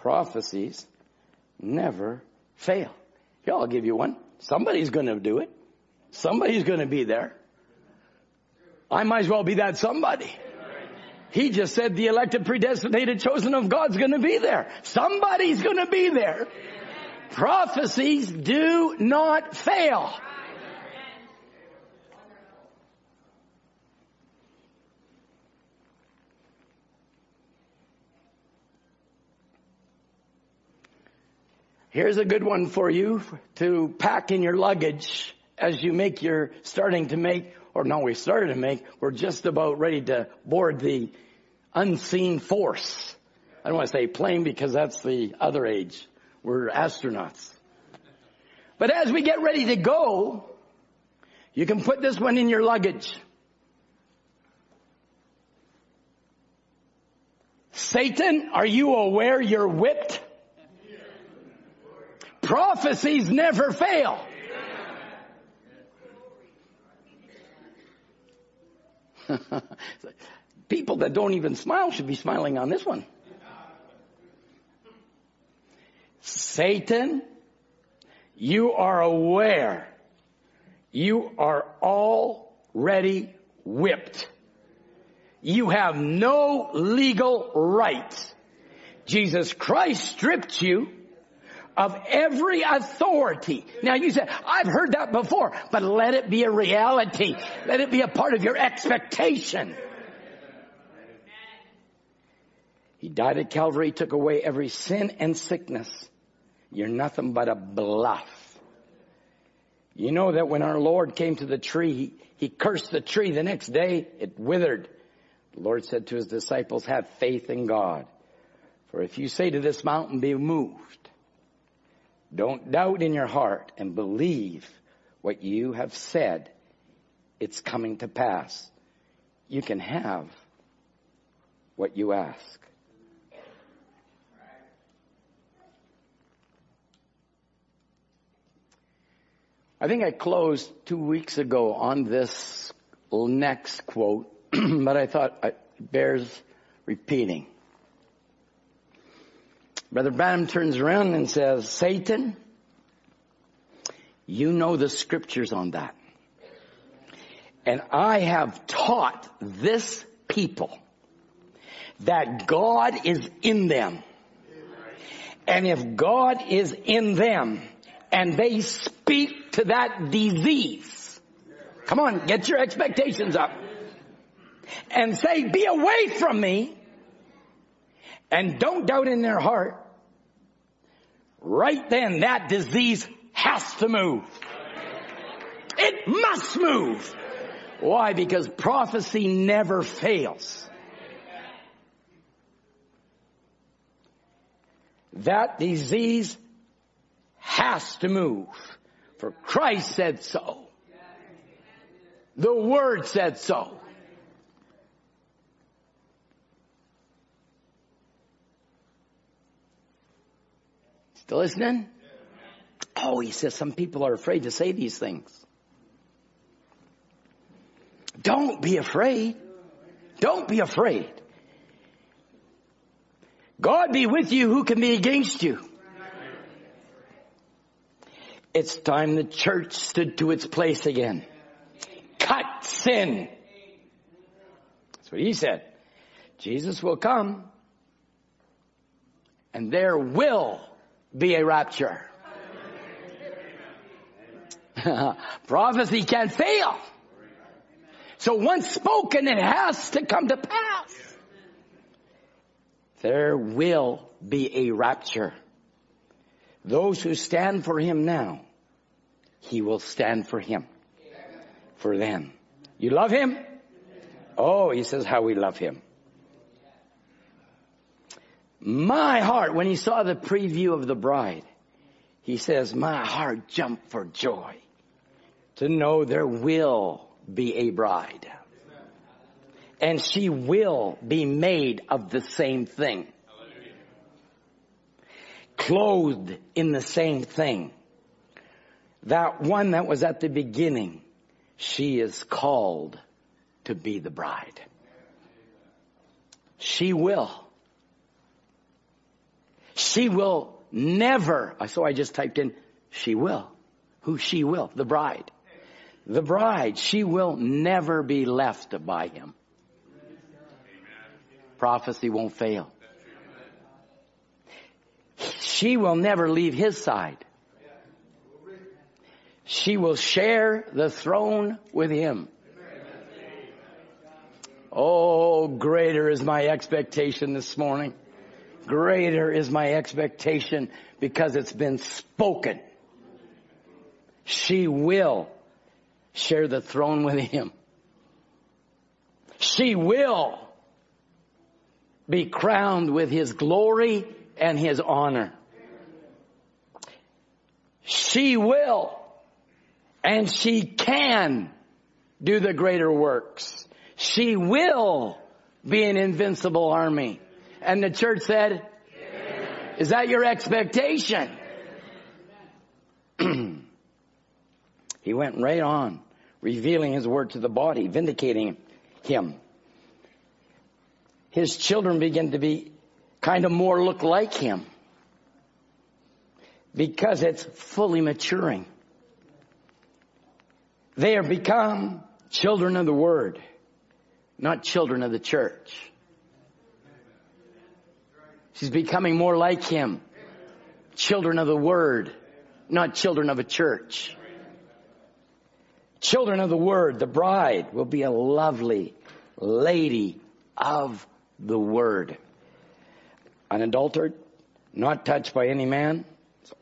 Prophecies never fail. Here, I'll give you one. Somebody's going to do it. Somebody's going to be there. I might as well be that somebody. He just said the elected, predestinated, chosen of God's going to be there. Somebody's going to be there. Prophecies do not fail. Here's a good one for you to pack in your luggage as you make your starting to make, or no, we started to make, we're just about ready to board the unseen force. I don't want to say plane because that's the other age. We're astronauts. But as we get ready to go, you can put this one in your luggage. Satan, are you aware you're whipped? Prophecies never fail. People that don't even smile should be smiling on this one. Satan, you are aware you are already whipped. You have no legal right. Jesus Christ stripped you of every authority. Now you said, I've heard that before, but let it be a reality. Let it be a part of your expectation. He died at Calvary, took away every sin and sickness. You're nothing but a bluff. You know that when our Lord came to the tree, he, he cursed the tree. The next day, it withered. The Lord said to his disciples, have faith in God. For if you say to this mountain, be moved, Don't doubt in your heart and believe what you have said. It's coming to pass. You can have what you ask. I think I closed two weeks ago on this next quote, but I thought it bears repeating. Brother Branham turns around and says, Satan, you know the scriptures on that. And I have taught this people that God is in them. And if God is in them and they speak to that disease, come on, get your expectations up and say, be away from me and don't doubt in their heart. Right then that disease has to move. It must move. Why? Because prophecy never fails. that disease has to move. For Christ said so. The Word said so. Still listening? Oh, he says some people are afraid to say these things. Don't be afraid. Don't be afraid. God be with you, who can be against you? It's time the church stood to its place again. Cut sin. That's what he said. Jesus will come and there will be a rapture. Prophecy can't fail. So once spoken, it has to come to pass there will be a rapture. Those who stand for him now, he will stand for him. For them. You love him? Oh, he says how we love him. My heart, when he saw the preview of the bride, he says, my heart jumped for joy to know there will be a bride and she will be made of the same thing. Clothed in the same thing. That one that was at the beginning, she is called to be the bride. She will. She will never, so I just typed in, she will. Who she will? The bride. The bride, she will never be left by him prophecy won't fail. She will never leave his side. She will share the throne with him. Oh, greater is my expectation this morning. Greater is my expectation because it's been spoken. She will share the throne with him. She will be crowned with his glory and his honor. She will and she can do the greater works. She will be an invincible army. And the church said, is that your expectation? he went right on, revealing his word to the body, vindicating him his children begin to be kind of more look like him because it's fully maturing. They are become children of the word, not children of the church. She's becoming more like him. Children of the word, not children of a church. Children of the word, the bride will be a lovely lady of the word. Unadulterated, not touched by any man,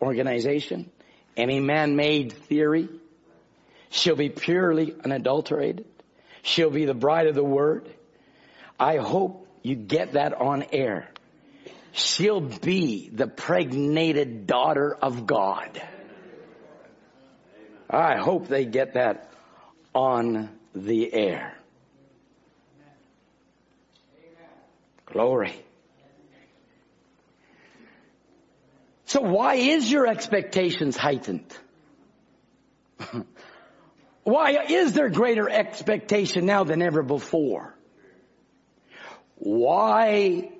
organization, any man-made theory. She'll be purely unadulterated. She'll be the bride of the word. I hope you get that on air. She'll be the pregnated daughter of God. I hope they get that on the air. Glory. So why is your expectations heightened? why is there greater expectation now than ever before? Why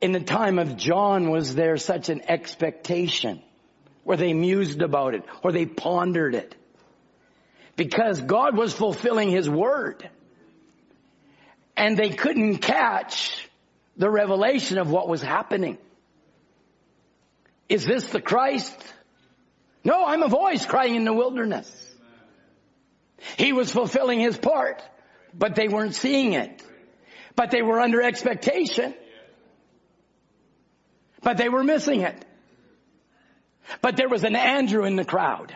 in the time of John was there such an expectation where they mused about it or they pondered it? Because God was fulfilling His word and they couldn't catch the revelation of what was happening. Is this the Christ? No, I'm a voice crying in the wilderness. He was fulfilling his part, but they weren't seeing it. But they were under expectation. But they were missing it. But there was an Andrew in the crowd.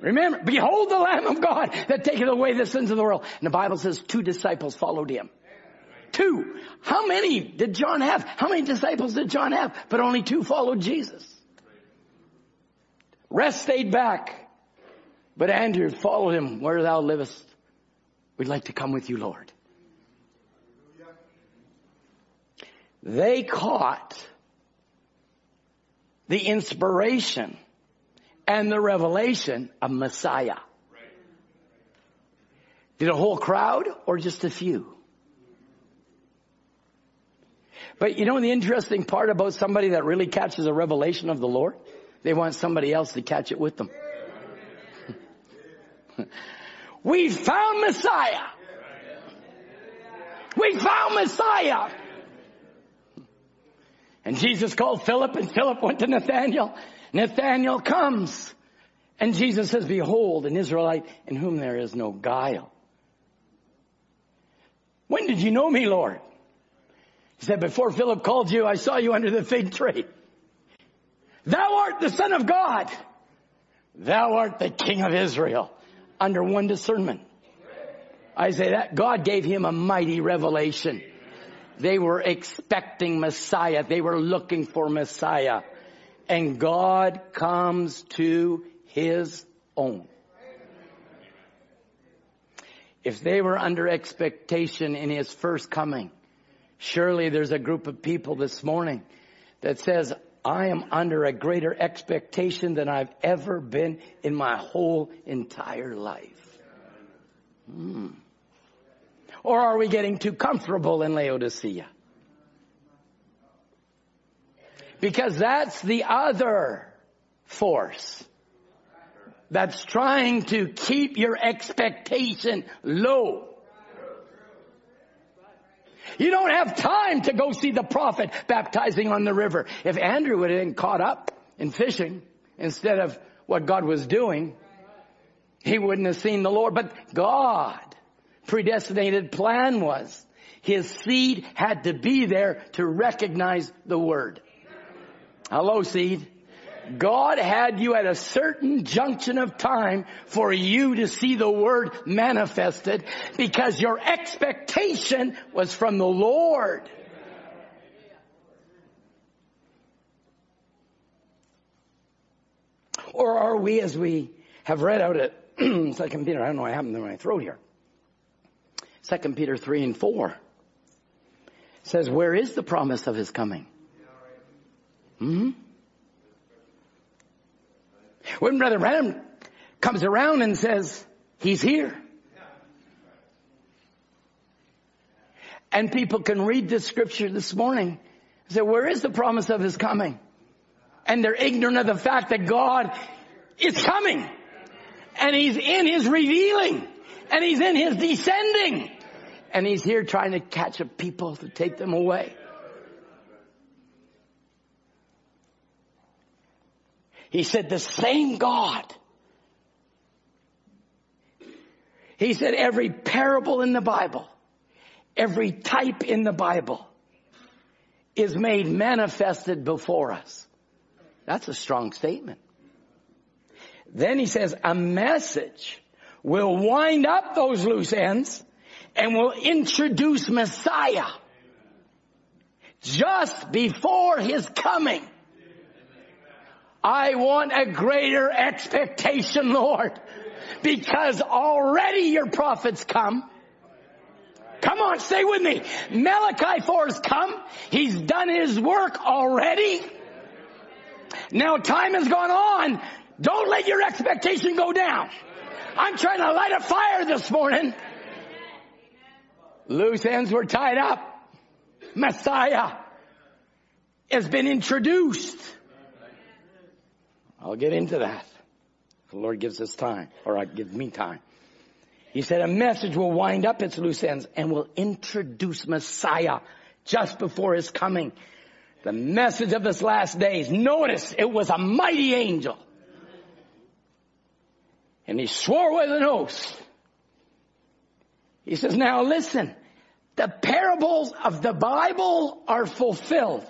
Remember, behold the Lamb of God that taketh away the sins of the world. And the Bible says two disciples followed him. Two. How many did John have? How many disciples did John have? But only two followed Jesus. Rest stayed back. But Andrew followed him where thou livest. We'd like to come with you, Lord. They caught the inspiration and the revelation of Messiah. Did a whole crowd or just a few? But you know the interesting part about somebody that really catches a revelation of the Lord? They want somebody else to catch it with them. we found Messiah. We found Messiah. And Jesus called Philip and Philip went to Nathanael. Nathanael comes and Jesus says, behold, an Israelite in whom there is no guile. When did you know me, Lord? He said, before Philip called you, I saw you under the fig tree. Thou art the son of God. Thou art the king of Israel under one discernment. I say that God gave him a mighty revelation. They were expecting Messiah. They were looking for Messiah. And God comes to his own. If they were under expectation in his first coming, Surely there's a group of people this morning that says, I am under a greater expectation than I've ever been in my whole entire life. Hmm. Or are we getting too comfortable in Laodicea? Because that's the other force that's trying to keep your expectation low. You don't have time to go see the prophet baptizing on the river. If Andrew would have been caught up in fishing instead of what God was doing, he wouldn't have seen the Lord. But God predestinated plan was his seed had to be there to recognize the word. Hello seed. God had you at a certain junction of time for you to see the word manifested because your expectation was from the Lord. Or are we, as we have read out at Second Peter, I don't know what happened to my throat here. Second Peter 3 and 4 says, where is the promise of his coming? Hmm? When Brother Branham comes around and says, he's here. And people can read this scripture this morning and say, where is the promise of his coming? And they're ignorant of the fact that God is coming. And he's in his revealing. And he's in his descending. And he's here trying to catch up people to take them away. He said the same God. He said every parable in the Bible, every type in the Bible is made manifested before us. That's a strong statement. Then he says a message will wind up those loose ends and will introduce Messiah just before his coming. I want a greater expectation, Lord, because already your prophets come. Come on, stay with me. Malachi 4 has come. He's done his work already. Now time has gone on. Don't let your expectation go down. I'm trying to light a fire this morning. Loose ends were tied up. Messiah has been introduced. I'll get into that. The Lord gives us time, or I give me time. He said a message will wind up its loose ends and will introduce Messiah just before his coming. The message of this last days. Notice it was a mighty angel. And he swore with an oath. He says, now listen, the parables of the Bible are fulfilled.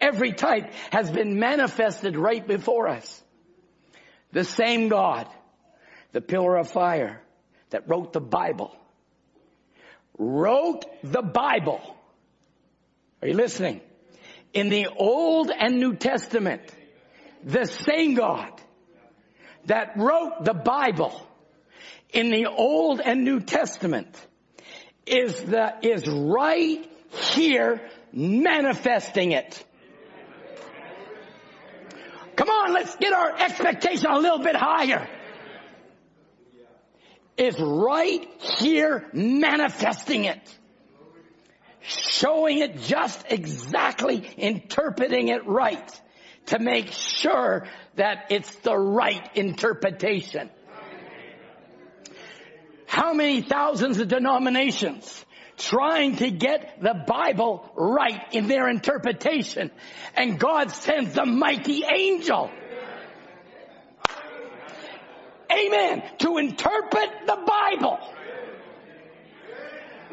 Every type has been manifested right before us. The same God, the pillar of fire, that wrote the Bible wrote the Bible. Are you listening? In the Old and New Testament, the same God that wrote the Bible in the Old and New Testament is the, is right here manifesting it. Come on, let's get our expectation a little bit higher is right here manifesting it. Showing it just exactly, interpreting it right to make sure that it's the right interpretation. How many thousands of denominations trying to get the Bible right in their interpretation and God sends a mighty angel amen, to interpret the Bible.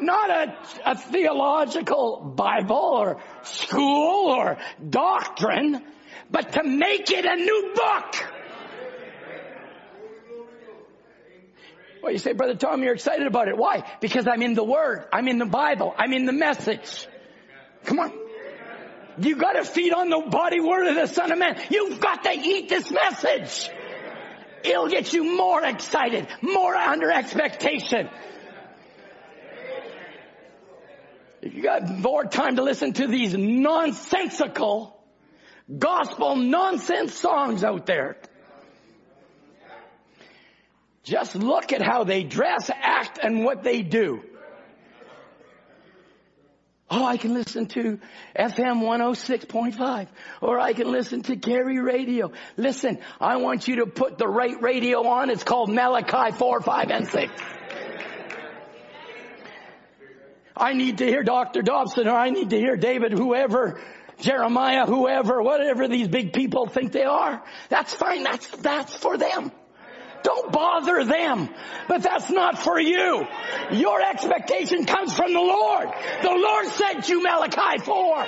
Not a, a theological Bible or school or doctrine, but to make it a new book. Well, you say, Brother Tom, you're excited about it. Why? Because I'm in the Word. I'm in the Bible. I'm in the message. Come on. You gotta feed on the body word of the Son of Man. You've got to eat this message. It'll get you more excited, more under expectation. If you got more time to listen to these nonsensical gospel nonsense songs out there, just look at how they dress, act, and what they do. Oh, I can listen to FM 106.5 or I can listen to Gary radio. Listen, I want you to put the right radio on. It's called Malachi 4, 5, and 6. I need to hear Dr. Dobson or I need to hear David, whoever, Jeremiah, whoever, whatever these big people think they are. That's fine. That's, that's for them. Don't bother them. But that's not for you. Your expectation comes from the Lord. The Lord sent you Malachi 4.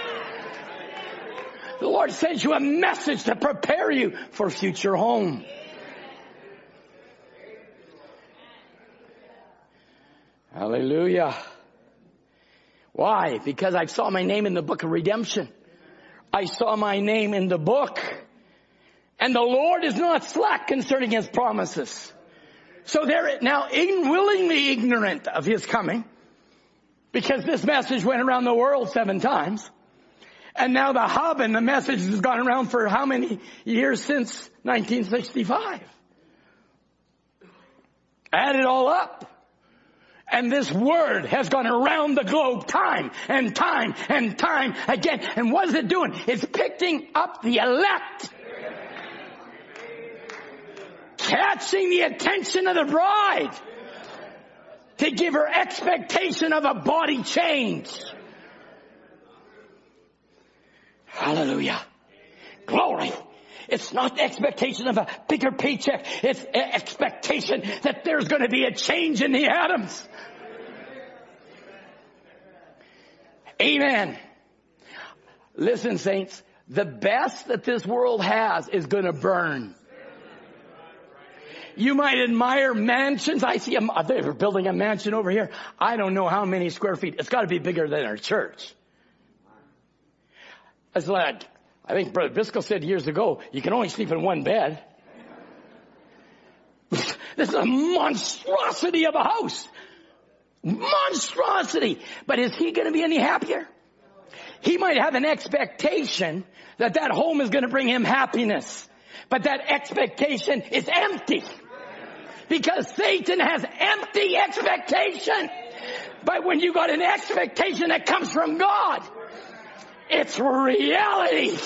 The Lord sent you a message to prepare you for future home. Hallelujah. Why? Because I saw my name in the book of redemption. I saw my name in the book and the Lord is not slack concerning his promises. So they're now willingly ignorant of his coming because this message went around the world seven times. And now the hub and the message has gone around for how many years since 1965? Add it all up. And this word has gone around the globe time and time and time again. And what is it doing? It's picking up the elect catching the attention of the bride to give her expectation of a body change. Hallelujah. Glory. It's not expectation of a bigger paycheck. It's expectation that there's going to be a change in the atoms. Amen. Listen, saints, the best that this world has is to burn. You might admire mansions. I see them, they're building a mansion over here. I don't know how many square feet. It's got to be bigger than our church. As lad, I think Brother Biscoe said years ago, you can only sleep in one bed. this is a monstrosity of a house. Monstrosity. But is he going to be any happier? He might have an expectation that that home is going to bring him happiness. But that expectation is empty. Because Satan has empty expectation. But when you got an expectation that comes from God, it's reality.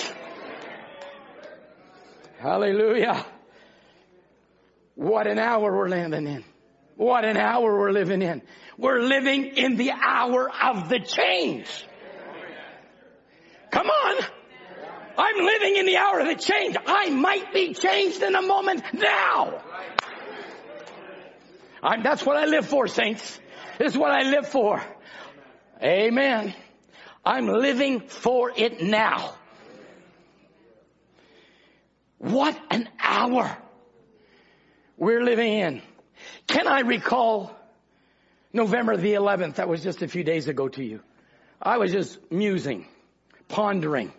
Hallelujah. What an hour we're living in. What an hour we're living in. We're living in the hour of the change. Come on. I'm living in the hour of the change. I might be changed in a moment now. I'm, that's what I live for, saints. This is what I live for. Amen. I'm living for it now. What an hour we're living in. Can I recall November the 11th? That was just a few days ago to you. I was just musing, pondering.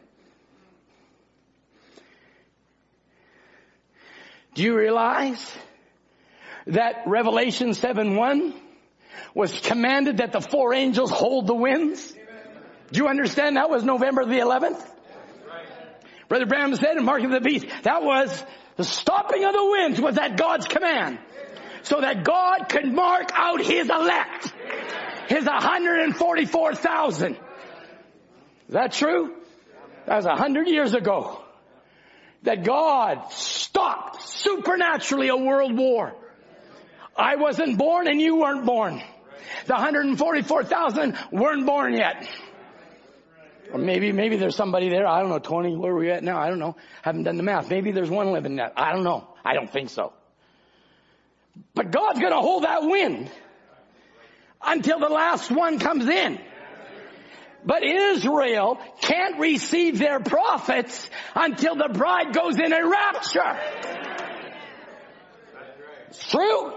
Do you realize that Revelation 7-1 was commanded that the four angels hold the winds? Do you understand that was November the 11th? Brother Branham said in Mark of the Beast, that was the stopping of the winds was at God's command. So that God could mark out His elect. His 144,000. Is that true? That was a hundred years ago. That God stopped supernaturally a world war. I wasn't born and you weren't born. The 144,000 weren't born yet. Or maybe, maybe there's somebody there. I don't know, Tony, where are we at now? I don't know. Haven't done the math. Maybe there's one living there. I don't know. I don't think so. But God's gonna hold that wind until the last one comes in. But Israel can't receive their prophets until the bride goes in a rapture. It's true.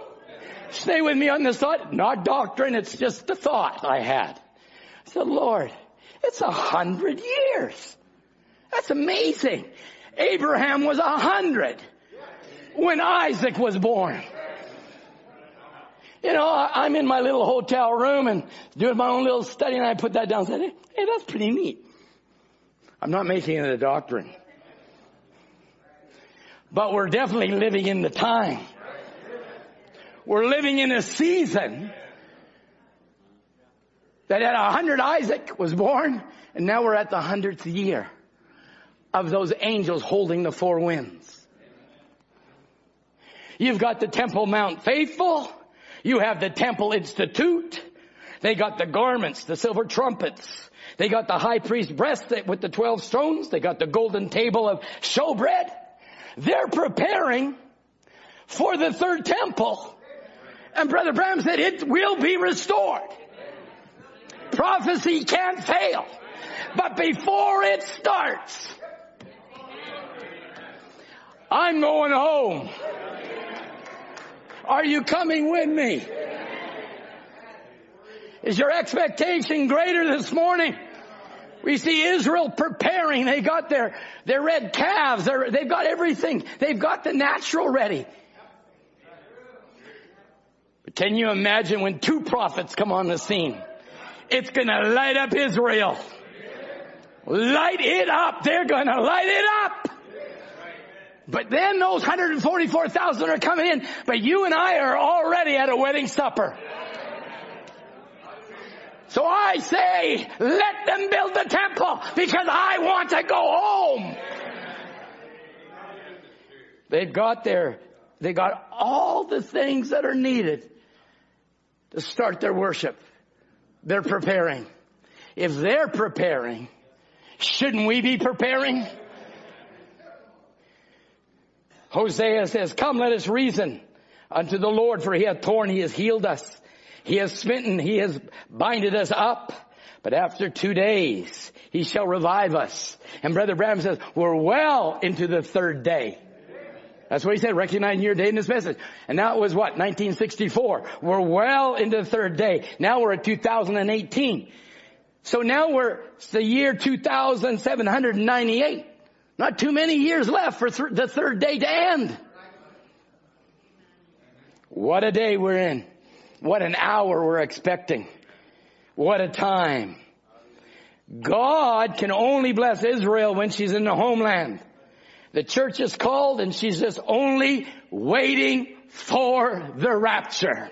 Stay with me on this thought. Not doctrine, it's just the thought I had. I said, Lord, it's a hundred years. That's amazing. Abraham was a hundred when Isaac was born. You know, I'm in my little hotel room and doing my own little study and I put that down and said, hey, that's pretty neat. I'm not making it a doctrine. But we're definitely living in the time. We're living in a season that at a hundred Isaac was born and now we're at the hundredth year of those angels holding the four winds. You've got the Temple Mount Faithful. You have the Temple Institute. They got the garments, the silver trumpets. They got the high priest breast with the 12 stones. They got the golden table of showbread. They're preparing for the third temple. And Brother Branham said it will be restored. Prophecy can't fail. But before it starts, I'm going home. Are you coming with me? Is your expectation greater this morning? We see Israel preparing. They got their, their red calves. they've got everything. They've got the natural ready. But can you imagine when two prophets come on the scene? It's gonna light up Israel. Light it up. They're gonna light it up. But then those 144,000 are coming in, but you and I are already at a wedding supper. So I say, let them build the temple because I want to go home. They've got their, they got all the things that are needed to start their worship. They're preparing. If they're preparing, shouldn't we be preparing? Hosea says, come let us reason unto the Lord for he hath torn, he has healed us. He has smitten, he has binded us up. But after two days, he shall revive us. And Brother Branham says, we're well into the third day. That's what he said, recognizing your day and its message. And now it was what, 1964. We're well into the third day. Now we're at 2018. So now we're, it's the year 2798. Not too many years left for th- the third day to end. What a day we're in. What an hour we're expecting. What a time. God can only bless Israel when she's in the homeland. The church is called and she's just only waiting for the rapture.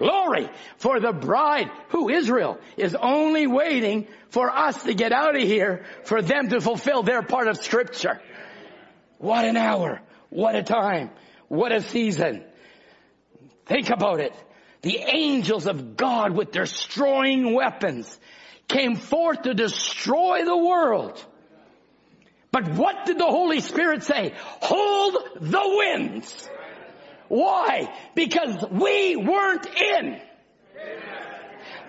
Glory for the bride who Israel is only waiting for us to get out of here for them to fulfill their part of scripture. What an hour. What a time. What a season. Think about it. The angels of God with their destroying weapons came forth to destroy the world. But what did the Holy Spirit say? Hold the winds. Why? Because we weren't in.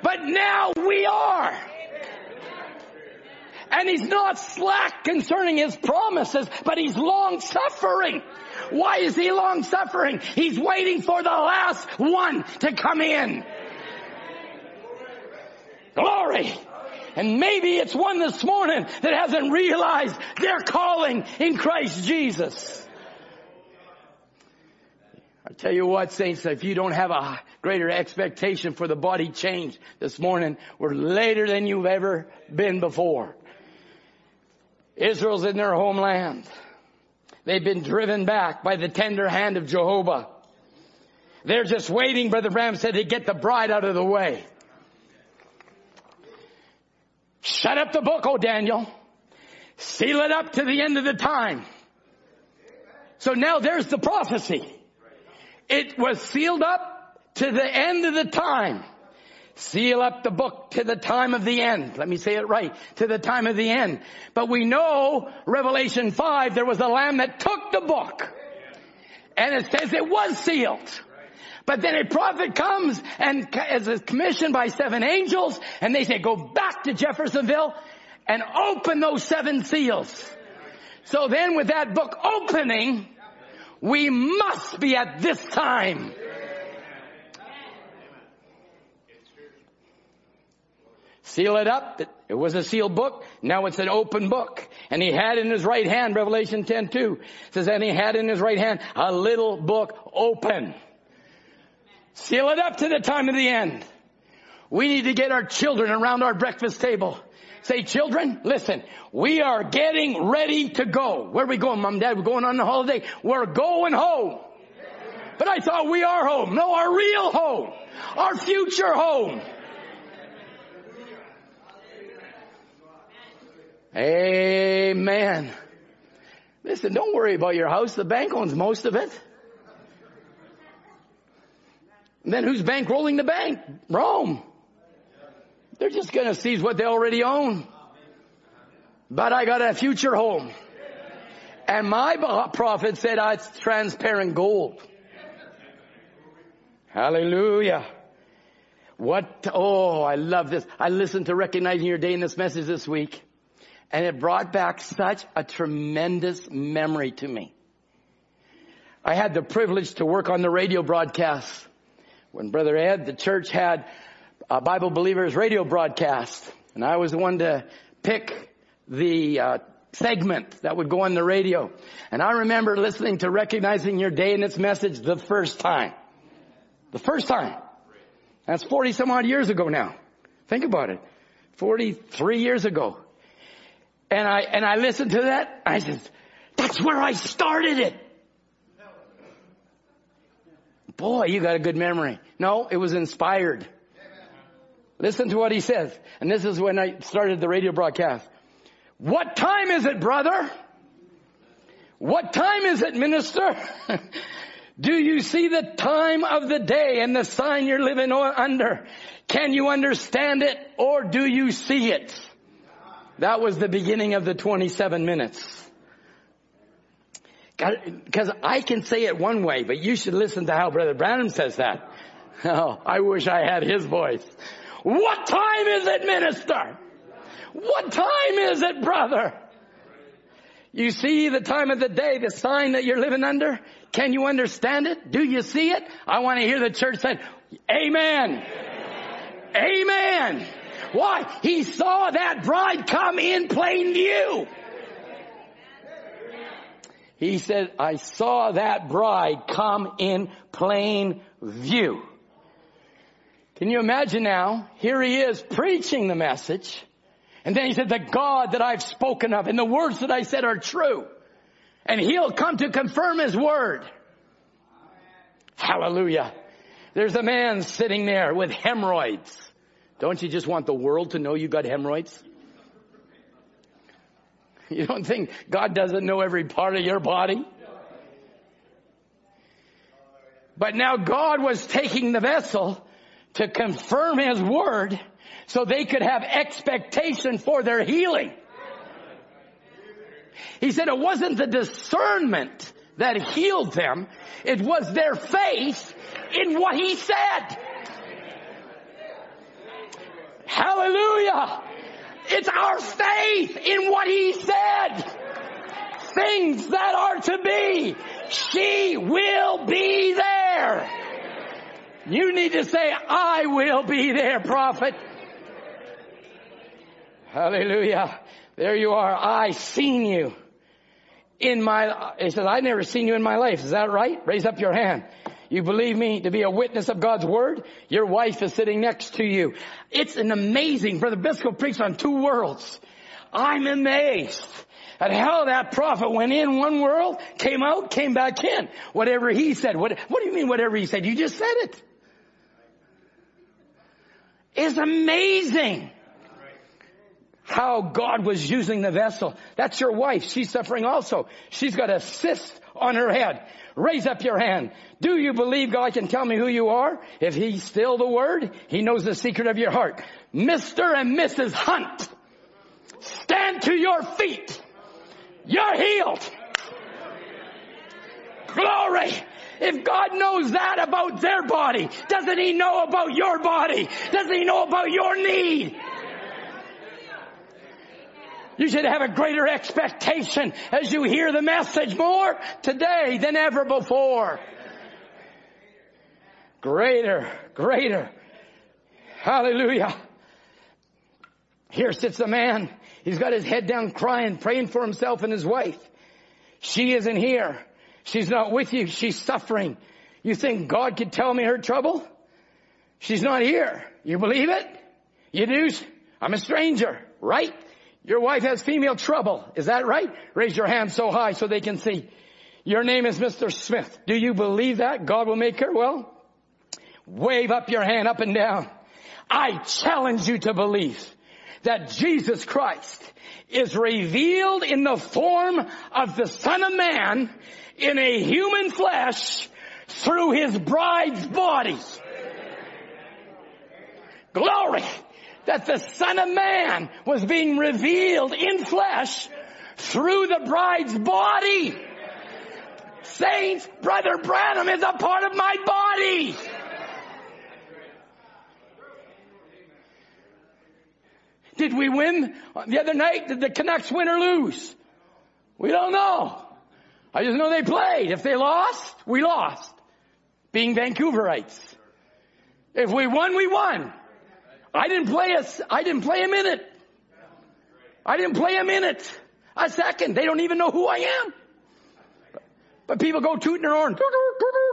But now we are. And he's not slack concerning his promises, but he's long suffering. Why is he long suffering? He's waiting for the last one to come in. Glory. And maybe it's one this morning that hasn't realized their calling in Christ Jesus. I tell you what, saints, if you don't have a greater expectation for the body change this morning, we're later than you've ever been before. Israel's in their homeland. They've been driven back by the tender hand of Jehovah. They're just waiting, Brother Branham said, to get the bride out of the way. Shut up the book, oh Daniel. Seal it up to the end of the time. So now there's the prophecy. It was sealed up to the end of the time. Seal up the book to the time of the end. Let me say it right. To the time of the end. But we know Revelation 5, there was a lamb that took the book. And it says it was sealed. But then a prophet comes and is commissioned by seven angels and they say, go back to Jeffersonville and open those seven seals. So then with that book opening, we must be at this time. Seal it up. It was a sealed book. Now it's an open book. And he had in his right hand, Revelation 10 2, says, and he had in his right hand a little book open. Seal it up to the time of the end. We need to get our children around our breakfast table. Say, children, listen, we are getting ready to go. Where are we going, mom, dad? We're going on the holiday. We're going home. But I thought we are home. No, our real home. Our future home. Amen. Listen, don't worry about your house. The bank owns most of it. And then who's bankrolling the bank? Rome. They're just going to seize what they already own. But I got a future home. And my prophet said oh, it's transparent gold. Hallelujah. What, oh, I love this. I listened to Recognizing Your Day and its message this week. And it brought back such a tremendous memory to me. I had the privilege to work on the radio broadcasts when Brother Ed, the church had a Bible Believers radio broadcast. And I was the one to pick the uh, segment that would go on the radio. And I remember listening to Recognizing Your Day and its message the first time. The first time. That's 40 some odd years ago now. Think about it. 43 years ago. And I, and I listened to that. I said, that's where I started it. Boy, you got a good memory. No, it was inspired. Listen to what he says. And this is when I started the radio broadcast. What time is it, brother? What time is it, minister? Do you see the time of the day and the sign you're living under? Can you understand it or do you see it? That was the beginning of the 27 minutes. Because I can say it one way, but you should listen to how Brother Branham says that. Oh, I wish I had his voice. What time is it, minister? What time is it, brother? You see the time of the day, the sign that you're living under? Can you understand it? Do you see it? I want to hear the church say, Amen. Amen. Amen. Why? He saw that bride come in plain view. He said, I saw that bride come in plain view. Can you imagine now? Here he is preaching the message. And then he said, the God that I've spoken of and the words that I said are true. And he'll come to confirm his word. Hallelujah. There's a man sitting there with hemorrhoids. Don't you just want the world to know you got hemorrhoids? You don't think God doesn't know every part of your body? But now God was taking the vessel to confirm His word so they could have expectation for their healing. He said it wasn't the discernment that healed them. It was their faith in what He said. Hallelujah. It's our faith in what He said. Things that are to be. She will be there. You need to say, I will be there, prophet. Hallelujah. There you are. I seen you in my, he says, I never seen you in my life. Is that right? Raise up your hand. You believe me to be a witness of God's word? Your wife is sitting next to you. It's an amazing, Brother Biscoe preached on two worlds. I'm amazed at how that prophet went in one world, came out, came back in. Whatever he said. What, what do you mean whatever he said? You just said it. It's amazing how God was using the vessel. That's your wife. She's suffering also. She's got a cyst on her head. Raise up your hand. Do you believe God can tell me who you are? If He's still the Word, He knows the secret of your heart. Mr. and Mrs. Hunt, stand to your feet. You're healed. Glory. If God knows that about their body, doesn't He know about your body? Doesn't He know about your need? You should have a greater expectation as you hear the message more today than ever before. Greater, greater. Hallelujah. Here sits a man. He's got his head down crying, praying for himself and his wife. She isn't here. She's not with you. She's suffering. You think God could tell me her trouble? She's not here. You believe it? You do? I'm a stranger, right? Your wife has female trouble. Is that right? Raise your hand so high so they can see. Your name is Mr. Smith. Do you believe that God will make her well? Wave up your hand up and down. I challenge you to believe that Jesus Christ is revealed in the form of the Son of Man in a human flesh through his bride's body. Glory! that the Son of Man was being revealed in flesh through the bride's body. Saints, Brother Branham is a part of my body. Did we win the other night? Did the Canucks win or lose? We don't know. I just know they played. If they lost, we lost. Being Vancouverites. If we won, we won. I didn't play a, I didn't play a minute. I didn't play a minute. A second. They don't even know who I am. But people go tooting their horn.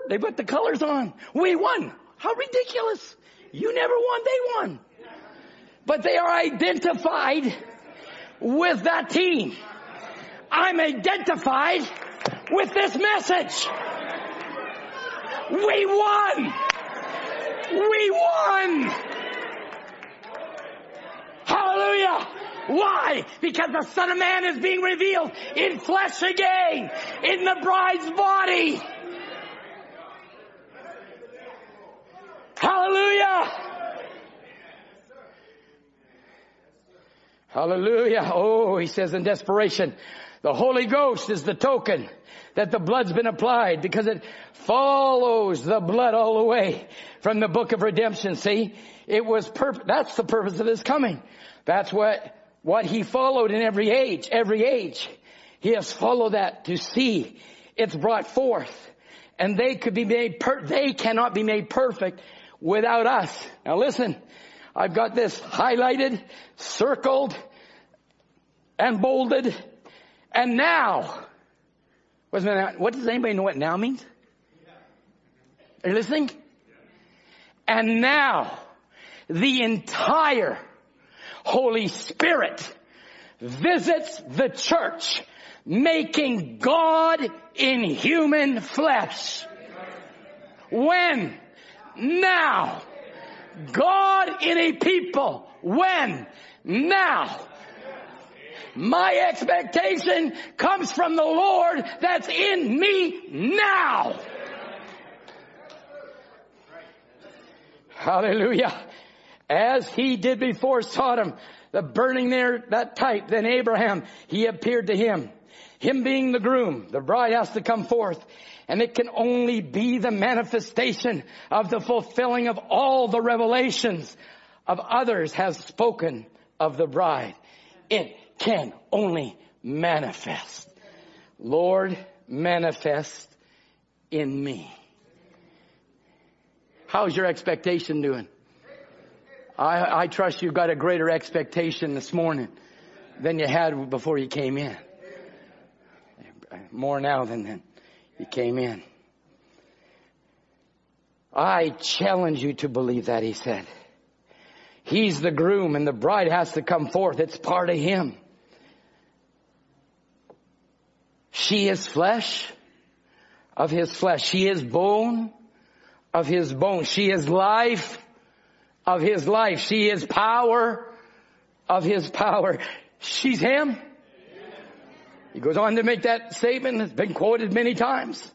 They put the colors on. We won. How ridiculous. You never won, they won. But they are identified with that team. I'm identified with this message. We won. We won. Hallelujah. Why? Because the Son of Man is being revealed in flesh again, in the bride's body. Hallelujah. Hallelujah. Oh, he says in desperation, the Holy Ghost is the token that the blood's been applied because it follows the blood all the way from the book of redemption. See, it was perfect. That's the purpose of his coming. That's what, what he followed in every age, every age. He has followed that to see it's brought forth and they could be made per, they cannot be made perfect without us. Now listen, I've got this highlighted, circled, and bolded. And now, what does anybody know what now means? Are you listening? And now, the entire Holy Spirit visits the church, making God in human flesh. When? Now. God in a people. When? Now. My expectation comes from the Lord that's in me now. Hallelujah. As he did before Sodom, the burning there, that type, then Abraham, he appeared to him. Him being the groom, the bride has to come forth. And it can only be the manifestation of the fulfilling of all the revelations of others has spoken of the bride. It can only manifest. Lord, manifest in me. How's your expectation doing? I, I trust you've got a greater expectation this morning than you had before you came in. More now than then. you came in. I challenge you to believe that, he said. He's the groom and the bride has to come forth. It's part of him. She is flesh of his flesh. She is bone of his bone. She is life of his life. She is power of his power. She's him. He goes on to make that statement. It's been quoted many times.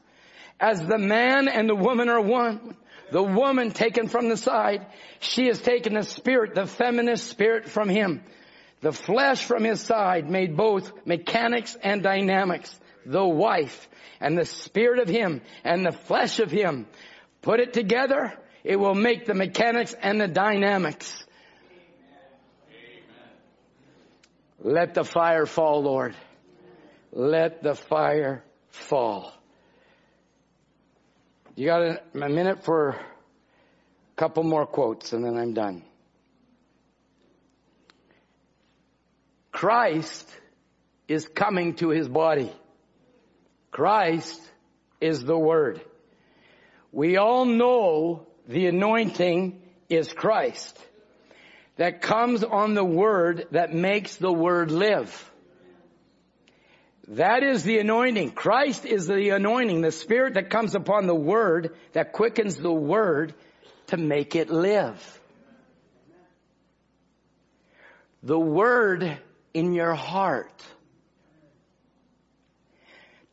As the man and the woman are one, the woman taken from the side, she has taken the spirit, the feminist spirit from him. The flesh from his side made both mechanics and dynamics. The wife and the spirit of him and the flesh of him. Put it together, it will make the mechanics and the dynamics. Let the fire fall, Lord let the fire fall. You got a, a minute for a couple more quotes and then I'm done. Christ is coming to his body. Christ is the Word. We all know the anointing is Christ that comes on the Word that makes the Word live. That is the anointing. Christ is the anointing, the spirit that comes upon the word, that quickens the word to make it live. The word in your heart.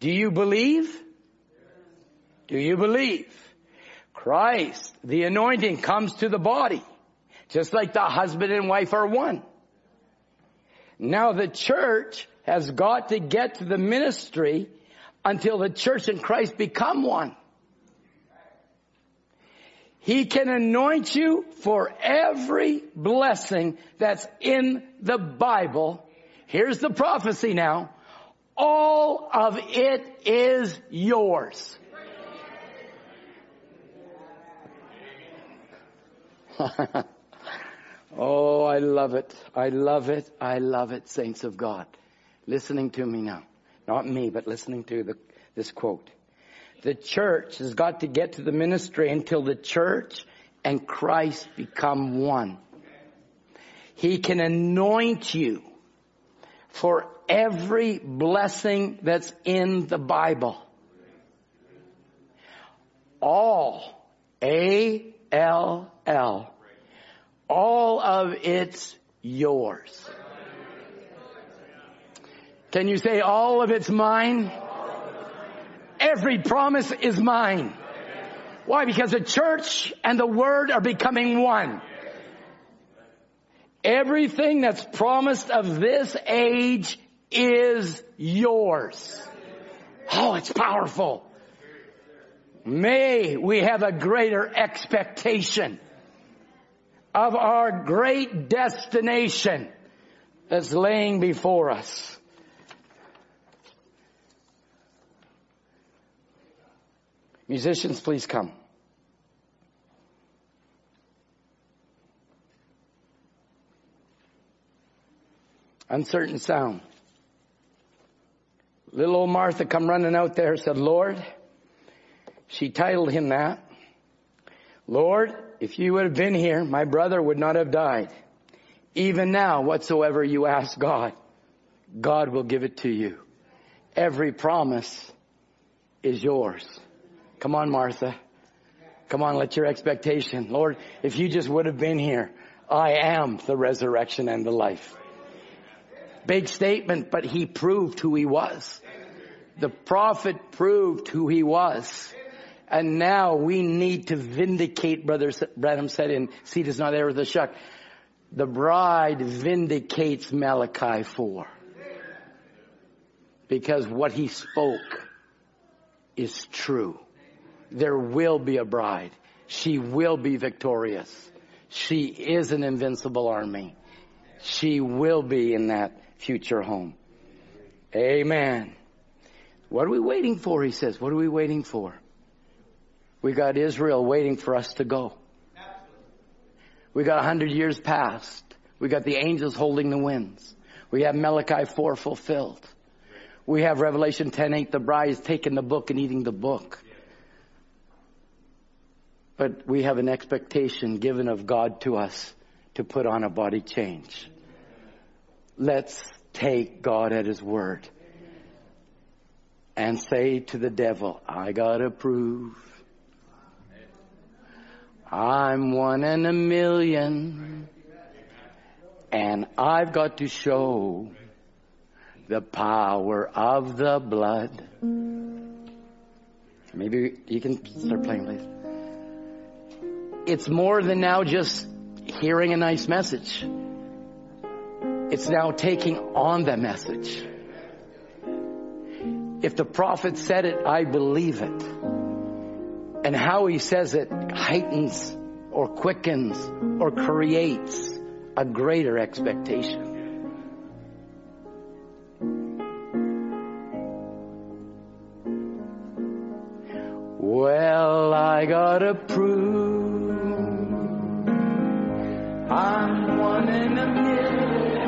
Do you believe? Do you believe? Christ, the anointing comes to the body, just like the husband and wife are one. Now the church has got to get to the ministry until the church and Christ become one. He can anoint you for every blessing that's in the Bible. Here's the prophecy now. All of it is yours. oh, I love it. I love it. I love it, saints of God listening to me now. Not me, but listening to the, this quote. The church has got to get to the ministry until the church and Christ become one. He can anoint you for every blessing that's in the Bible. All, A-L-L, all of it's yours. Can you say all of it's mine? Every promise is mine. Why? Because the church and the word are becoming one. Everything that's promised of this age is yours. Oh, it's powerful. May we have a greater expectation of our great destination that's laying before us. Musicians, please come. Uncertain sound. Little old Martha come running out there said, Lord, she titled him that. Lord, if you would have been here, my brother would not have died. Even now, whatsoever you ask God, God will give it to you. Every promise is yours. Come on, Martha. Come on, let your expectation. Lord, if you just would have been here, I am the resurrection and the life. Big statement, but he proved who he was. The prophet proved who he was. And now we need to vindicate, Brother Branham said in Seed is not heir with a shuck. The bride vindicates Malachi 4. Because what he spoke is true. There will be a bride. She will be victorious. She is an invincible army. She will be in that future home. Amen. What are we waiting for? He says. What are we waiting for? We got Israel waiting for us to go. We got a hundred years past. We got the angels holding the winds. We have Malachi 4 fulfilled. We have Revelation 10, 8, the bride is taking the book and eating the book. But we have an expectation given of God to us to put on a body change. Let's take God at His word and say to the devil, I gotta prove I'm one in a million and I've got to show the power of the blood. Maybe you can start playing, please. It's more than now just hearing a nice message. It's now taking on the message. If the prophet said it, I believe it. And how he says it heightens or quickens or creates a greater expectation. Well, I gotta prove I'm one in a land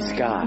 starry sky.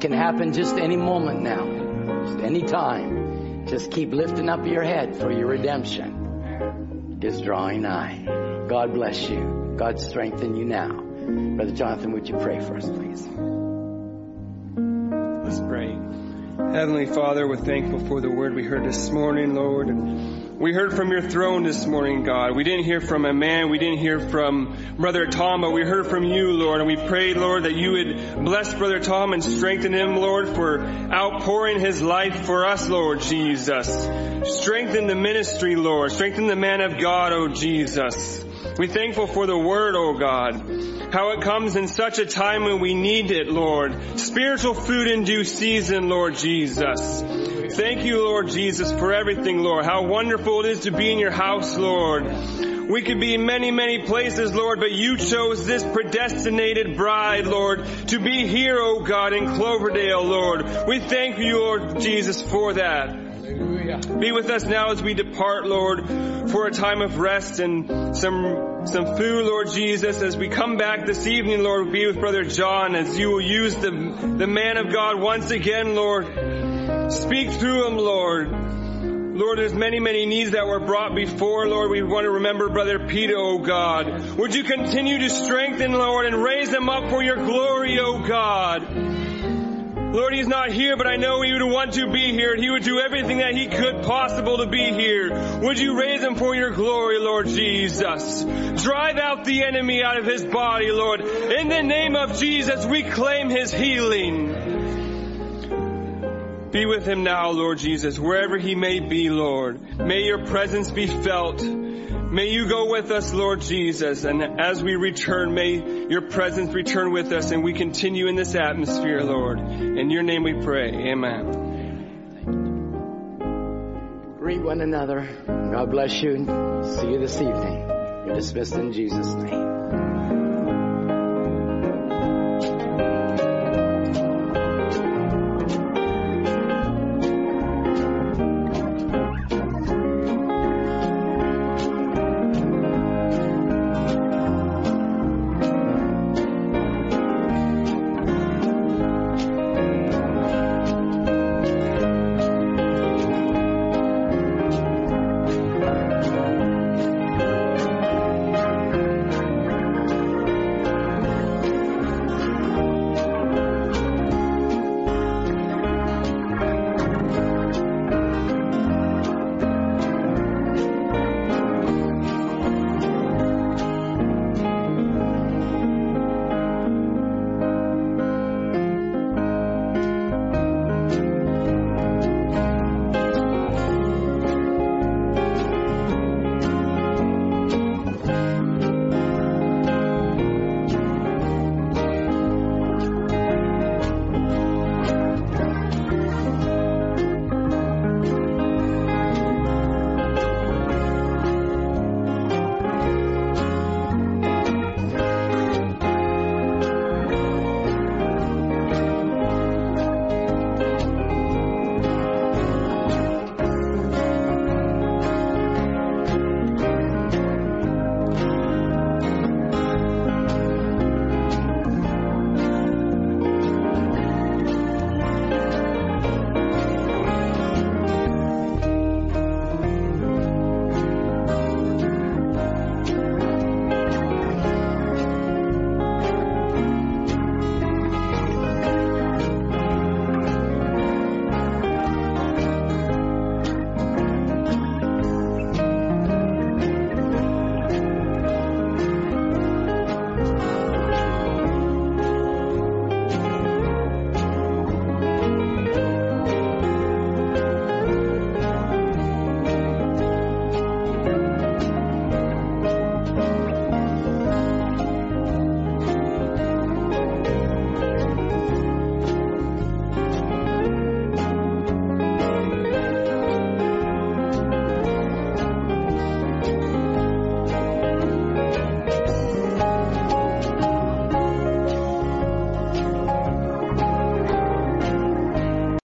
Can happen just any moment now, just any time. Just keep lifting up your head for your redemption is drawing nigh. God bless you. God strengthen you now. Brother Jonathan, would you pray for us, please? Let's pray. Heavenly Father, we're thankful for the word we heard this morning, Lord. And we heard from your throne this morning, God. We didn't hear from a man. We didn't hear from Brother Tom, but we heard from you, Lord. And we prayed, Lord, that you would bless Brother Tom and strengthen him, Lord, for outpouring his life for us, Lord Jesus. Strengthen the ministry, Lord. Strengthen the man of God, oh Jesus. We're thankful for the word, oh God. How it comes in such a time when we need it, Lord. Spiritual food in due season, Lord Jesus. Thank you, Lord Jesus, for everything, Lord. How wonderful it is to be in your house, Lord. We could be in many, many places, Lord, but you chose this predestinated bride, Lord, to be here, oh God, in Cloverdale, Lord. We thank you, Lord Jesus, for that. Be with us now as we depart, Lord, for a time of rest and some some food, Lord Jesus. As we come back this evening, Lord, be with Brother John as you will use the the man of God once again, Lord. Speak through him, Lord. Lord, there's many, many needs that were brought before, Lord. We want to remember Brother Peter, oh God. Would you continue to strengthen, Lord, and raise them up for your glory, oh God. Lord, he's not here, but I know he would want to be here and he would do everything that he could possible to be here. Would you raise him for your glory, Lord Jesus? Drive out the enemy out of his body, Lord. In the name of Jesus, we claim his healing. Be with him now, Lord Jesus, wherever he may be, Lord. May your presence be felt. May you go with us, Lord Jesus, and as we return, may your presence return with us and we continue in this atmosphere, Lord. In your name we pray. Amen. Greet one another. God bless you. See you this evening. You're dismissed in Jesus' name.